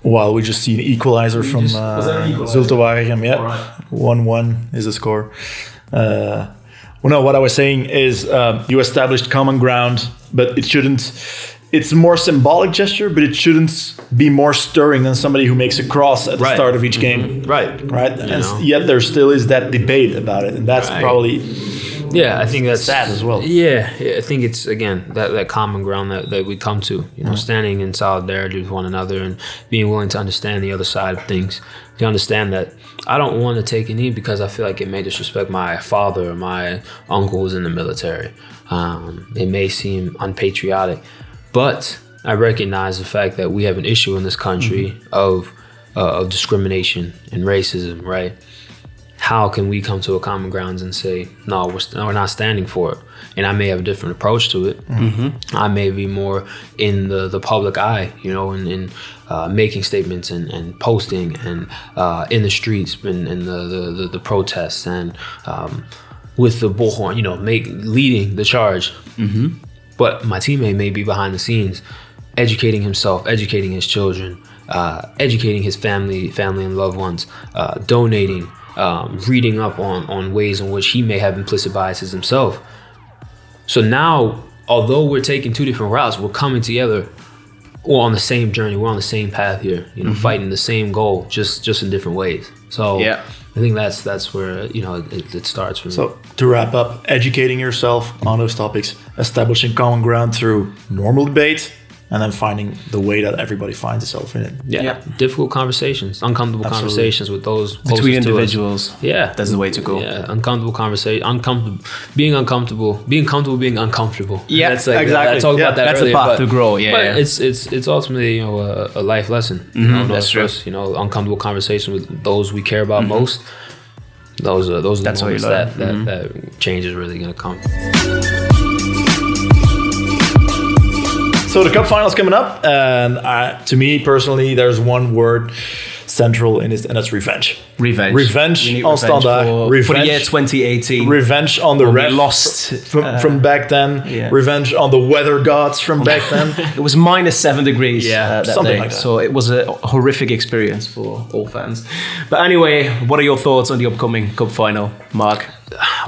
Well, we just see an equalizer from just- uh, was that an equalizer? Zulte Yeah, Alright. one one is the score. Uh, well, no, what I was saying is um, you established common ground, but it shouldn't. It's more symbolic gesture, but it shouldn't be more stirring than somebody who makes a cross at the Right. start of each game. Right. Right, and know? yet there still is that debate about it, and that's Right. probably Yeah, I think that's sad as well. Yeah, yeah, I think it's again that, that common ground that, that we come to, you know, standing in solidarity with one another and being willing to understand the other side of things. To understand that I don't want to take a knee because I feel like it may disrespect my father or my uncle who's in the military. Um, it may seem unpatriotic, but I recognize the fact that we have an issue in this country of uh, of discrimination and racism, right? How can we come to a common grounds and say no we're, st- we're not standing for it. And i may have a different approach to it. I may be more in the, the public eye you know in, in uh, making statements and, and posting and uh, in the streets and, and the, the, the, the protests and um, with the bullhorn you know make leading the charge. But my teammate may be behind the scenes educating himself educating his children uh, educating his family family and loved ones uh, donating um, reading up on, on ways in which he may have implicit biases himself so now although we're taking two different routes we're coming together we're on the same journey we're on the same path here you know fighting the same goal just just in different ways so Yeah. I think that's that's where you know it, it starts from. So to wrap up, educating yourself on those topics, establishing common ground through normal debate, and then finding the way that everybody finds itself in it. yeah, Yeah. difficult conversations, uncomfortable Absolutely. conversations with those Between closest to us. individuals. Yeah, That's the way to go. Yeah, uncomfortable conversation, uncomfortable, being uncomfortable, being comfortable, being uncomfortable. Yeah, that's like, exactly. I talked Yeah, about that that's the earlier, path but- to grow, yeah, but yeah. it's it's it's ultimately you know a, a life lesson. You know, Mm-hmm. that's true. first, you know, uncomfortable conversation with those we care about most. Those are those are That's the moments learn. that, that that change is really gonna come. So the cup finals coming up, and uh, to me personally, there's one word central in it, and that's revenge. Revenge. Revenge We need on revenge For, for the year 2018. Revenge on the lost, from, uh, from back then. yeah. Revenge on the weather gods from back then. It was minus seven degrees Yeah, uh, something day. like that. So it was a horrific experience for all fans. But anyway, what are your thoughts on the upcoming cup final, Mark?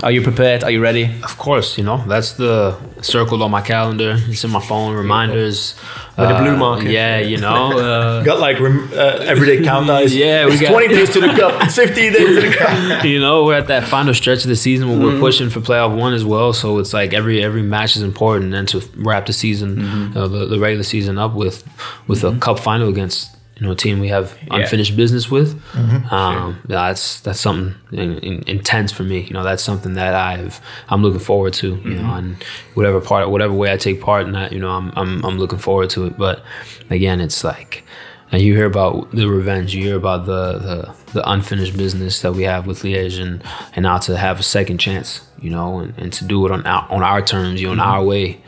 Are you prepared? Are you ready? Of course, you know that's the circled on my calendar. It's in my phone. Reminders With the blue Uh, marker. Yeah, you know. Uh, Got like rem- uh, everyday countdowns. Yeah, we it's got- 20 days to the cup. It's 15 days to the cup. you know, we're at that final stretch of the season where we're pushing for playoff one as well. So it's like every every match is important, and to wrap the season, uh, the, the regular season up with with a cup final against you know a team we have unfinished business with. Mm-hmm. Um, that's that's something in, in, intense for me. You know, that's something that I've I'm looking forward to. You know, mm-hmm. and whatever part, whatever way I take part in that, you know, I'm I'm I'm looking forward to it. But again, it's like. And you hear about the revenge, you hear about the, the, the unfinished business that we have with Liège, and, and now to have a second chance, you know, and, and to do it on our, on our terms, you know, in mm-hmm. our way.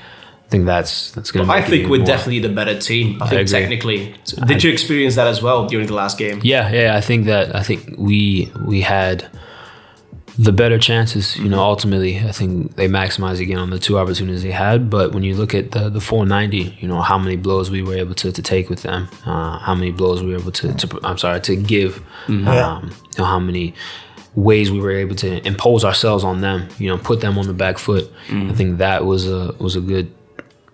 I think that's that's gonna. I think we're more- definitely the better team. I think agree. technically. Did you experience that as well during the last game? Yeah, yeah. I think that I think we we had the better chances. You know, ultimately, I think they maximized again on the two opportunities they had. But when you look at the the 490, you know how many blows we were able to, to take with them, uh, how many blows we were able to, to I'm sorry to give, Yeah. um, you know how many ways we were able to impose ourselves on them. You know, put them on the back foot. I think that was a was a good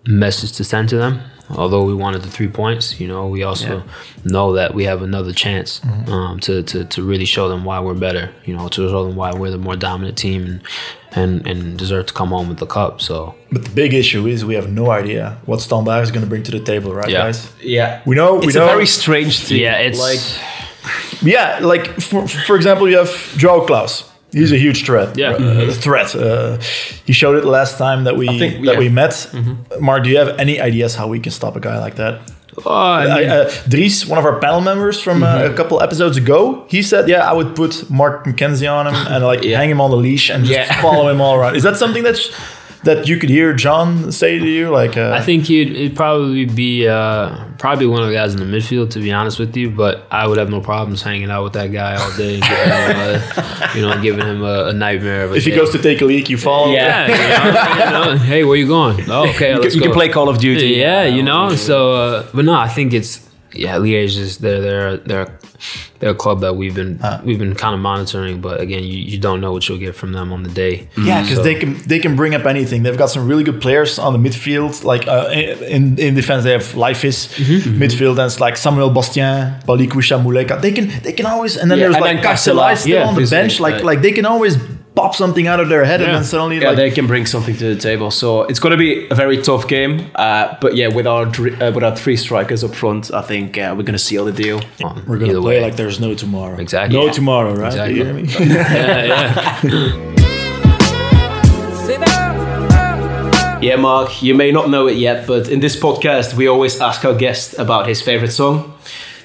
message to send to them. Although we wanted the three points, you know, we also know that we have another chance um, to, to to really show them why we're better. You know, to show them why we're the more dominant team and and, and deserve to come home with the cup. So But the big issue is we have no idea what Standard is going to bring to the table, right, Yeah. guys? Yeah. We know. We It's know. a very strange team. yeah, it's like Yeah, like for, for example, you have João Klauss. He's a huge threat. Yeah. uh, threat. Uh, he showed it last time that we think- that yeah. we met. Mark, do you have any ideas how we can stop a guy like that? oh, I I, mean, uh, Dries, one of our panel members from uh, a couple episodes ago, he said, "Yeah, I would put Mark McKenzie on him and like hang him on the leash and just Yeah. follow him all around." Is that something that's that you could hear John say to you? Like, uh, I think he'd it'd probably be uh, probably one of the guys in the midfield, to be honest with you. But I would have no problems hanging out with that guy all day, and giving him a, you know, giving him a, a nightmare of a if he goes to take a leak, you follow. him. Yeah, you know, you know, hey, where you going? Oh, okay, you, let's can, you can play Call of Duty. Yeah, you know. So, uh, but no, I think it's yeah. Liège is they're they're they're they're a club that we've been we've been kind of monitoring, but again, you, you don't know what you'll get from them on the day. Yeah, because So- they can they can bring up anything. They've got some really good players on the midfield. Like uh, in in defense, they have Laifis. Mm-hmm. Midfield, and it's like Samuel Bastien, Balikwisha Muleka. They can they can always and then Yeah, there's and like then Carcela, Carcela still yeah, on the bench. Like uh, like they can always pop something out of their head and then suddenly Yeah, like they can bring something to the table. So it's going to be a very tough game. Uh, but yeah, with our uh, with our three strikers up front, I think uh, we're going to seal the deal. We're gonna play way. like there's no tomorrow. Exactly. No Yeah. tomorrow, right? Exactly. You hear me? yeah, yeah. Yeah, Mark, you may not know it yet, but in this podcast, we always ask our guest about his favorite song.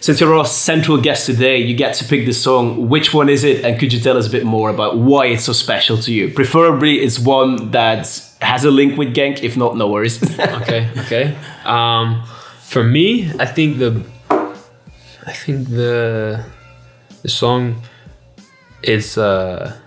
Since you're our central guest today, you get to pick the song. Which one is it? And could you tell us a bit more about why it's so special to you? Preferably, it's one that has a link with Genk. If not, no worries. okay, okay. Um, for me, I think the, I think the, the song, is uh,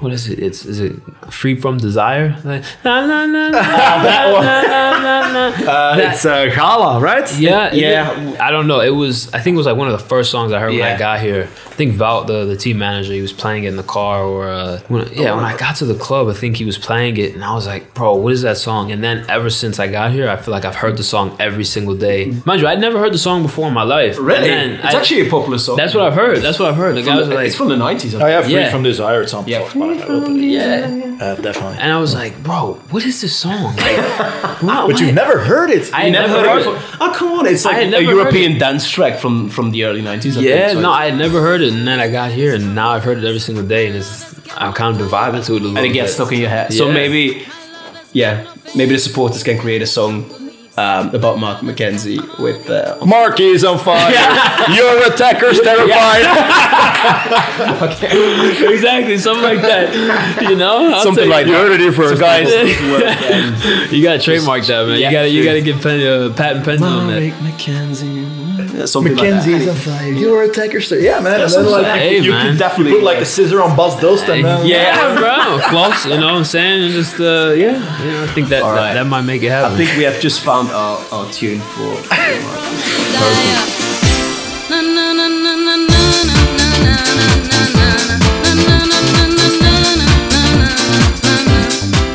what is it? It's is it free from desire? Like, na, na, na, na, na, na, na, na. Uh, it's uh, Gala, right? yeah, Yeah. yeah. I don't know. It was. I think it was like one of the first songs I heard when I got here. I think Val, the, the team manager, he was playing it in the car, or uh, when, yeah, when I got to the club, I think he was playing it, and I was like, "Bro, what is that song?" And then ever since I got here, I feel like I've heard the song every single day. Mind you, I'd never heard the song before in my life. Really? then it's I- actually a popular song. That's what I've heard. That's what I've heard. The From guy the- like, it's from the 90s. Oh, yeah, Free Yeah. from Desire. It's on Yeah. Spotify. Open it. yeah. Uh, definitely. And I was like, bro, what is this song? Like, what- But you've never heard it. I You never heard of it? Oh, come on. It's like a European dance track from, from the early 90s. Yeah, think, so no, I had never heard it, and then I got here, and now I've heard it every single day, and it's I've kind of been vibing to it a little and it gets bit. stuck in your head. So maybe, yeah, maybe the supporters can create a song um, about Mark McKenzie with. Uh, Mark is on fire. Your attacker's terrified. exactly something like that. You know, I'll Something take- like You heard it here first, guys. you gotta trademark that, man. Yeah. You gotta you gotta get pen, uh, patent pending on that. McKenzie. Something like that. on fire. Your attacker's terrified. Yeah, man. And then, like, Hey, you man. could definitely put like the scissor on Bas Dost and then Yeah, bro, close. You know what I'm saying? And just uh, yeah, you know, I think that, All that that might make it happen. I think we have just found our, our tune for.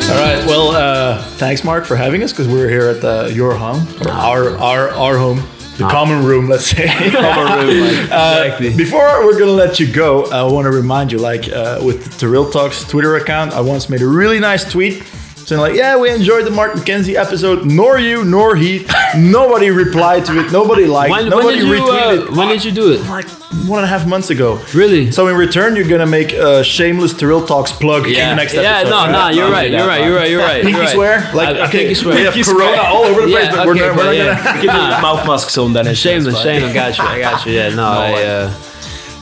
All right. Well, uh, thanks, Mark, for having us because we're here at uh, your home, our our our home, the common room, let's say. Common room, like- Uh, before we're gonna let you go, I want to remind you, like uh, with the Real Talks Twitter account, I once made a really nice tweet saying like, "Yeah, we enjoyed the Mark McKenzie episode. Nor you, nor he. Nobody replied to it. Nobody liked. when, when nobody did you retweeted. uh, when did you do it? like one and a half months ago. Really? So in return, you're gonna make a shameless The Real Talks plug in the next yeah, episode. Yeah, no, right? no, you're right, you're right, you're right, you're right. Pinky you're right. swear? Like, I, I okay, pinky swear. we have Pinky Corona swear. all over the place, Yeah, but we're okay, not- we're but not gonna- Get the mouth masks on, then it's Shame, that's I got you. I got you. Yeah, no, I, uh,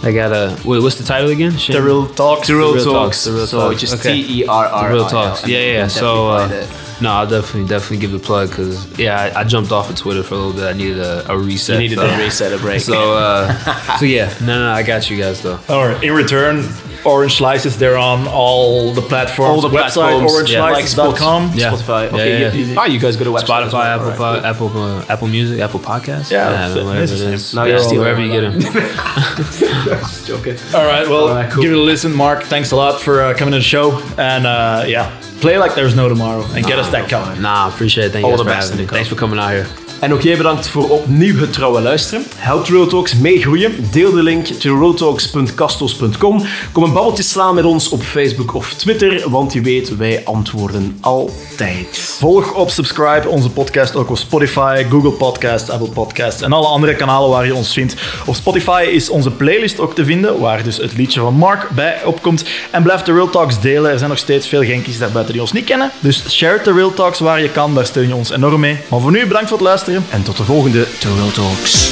I got a. What's the title again? The real Talks. The real Real talks. Talks, the real so talks. just Okay. T E R R. The real talks. Yeah, yeah. So, uh, Definitely find no, I'll definitely, definitely give the plug because yeah, I, I jumped off of Twitter for a little bit. I needed a, a reset. You needed so, a reset, a break. So, uh, so yeah, no, no, I got you guys though. All right. In return, Orange Slices. They're on all the platforms. all the website platforms, yeah, like orangeslices.com. Yeah. Spotify. Yeah, Okay, yeah, you- yeah. Ah, you guys go to website. Spotify, well. Apple, All Po- right, Apple, uh, Apple Music, Apple Podcasts. Yeah, it's- whatever it's it the Now Yeah, you're stealing wherever you get them. Just joking. All right. Well, All right, cool. give it a listen, Mark. Thanks a lot for uh, coming to the show. And uh, yeah, play like there's no tomorrow and get us that coming. Nah, appreciate it. Thank you All guys the best. Thanks for coming out here. En ook jij bedankt voor opnieuw het trouwe luisteren. Help Real Talks meegroeien. Deel de link to realtalks.castos.com. Kom een babbeltje slaan met ons op Facebook of Twitter, want je weet, wij antwoorden altijd. Volg op subscribe onze podcast ook op Spotify, Google Podcasts, Apple Podcasts en alle andere kanalen waar je ons vindt. Op Spotify is onze playlist ook te vinden, waar dus het liedje van Mark bij opkomt. En blijf de Real Talks delen. Er zijn nog steeds veel Genkies daarbuiten die ons niet kennen. Dus share de Real Talks waar je kan, daar steun je ons enorm mee. Maar voor nu, bedankt voor het luisteren en tot de volgende Terwijl Talks.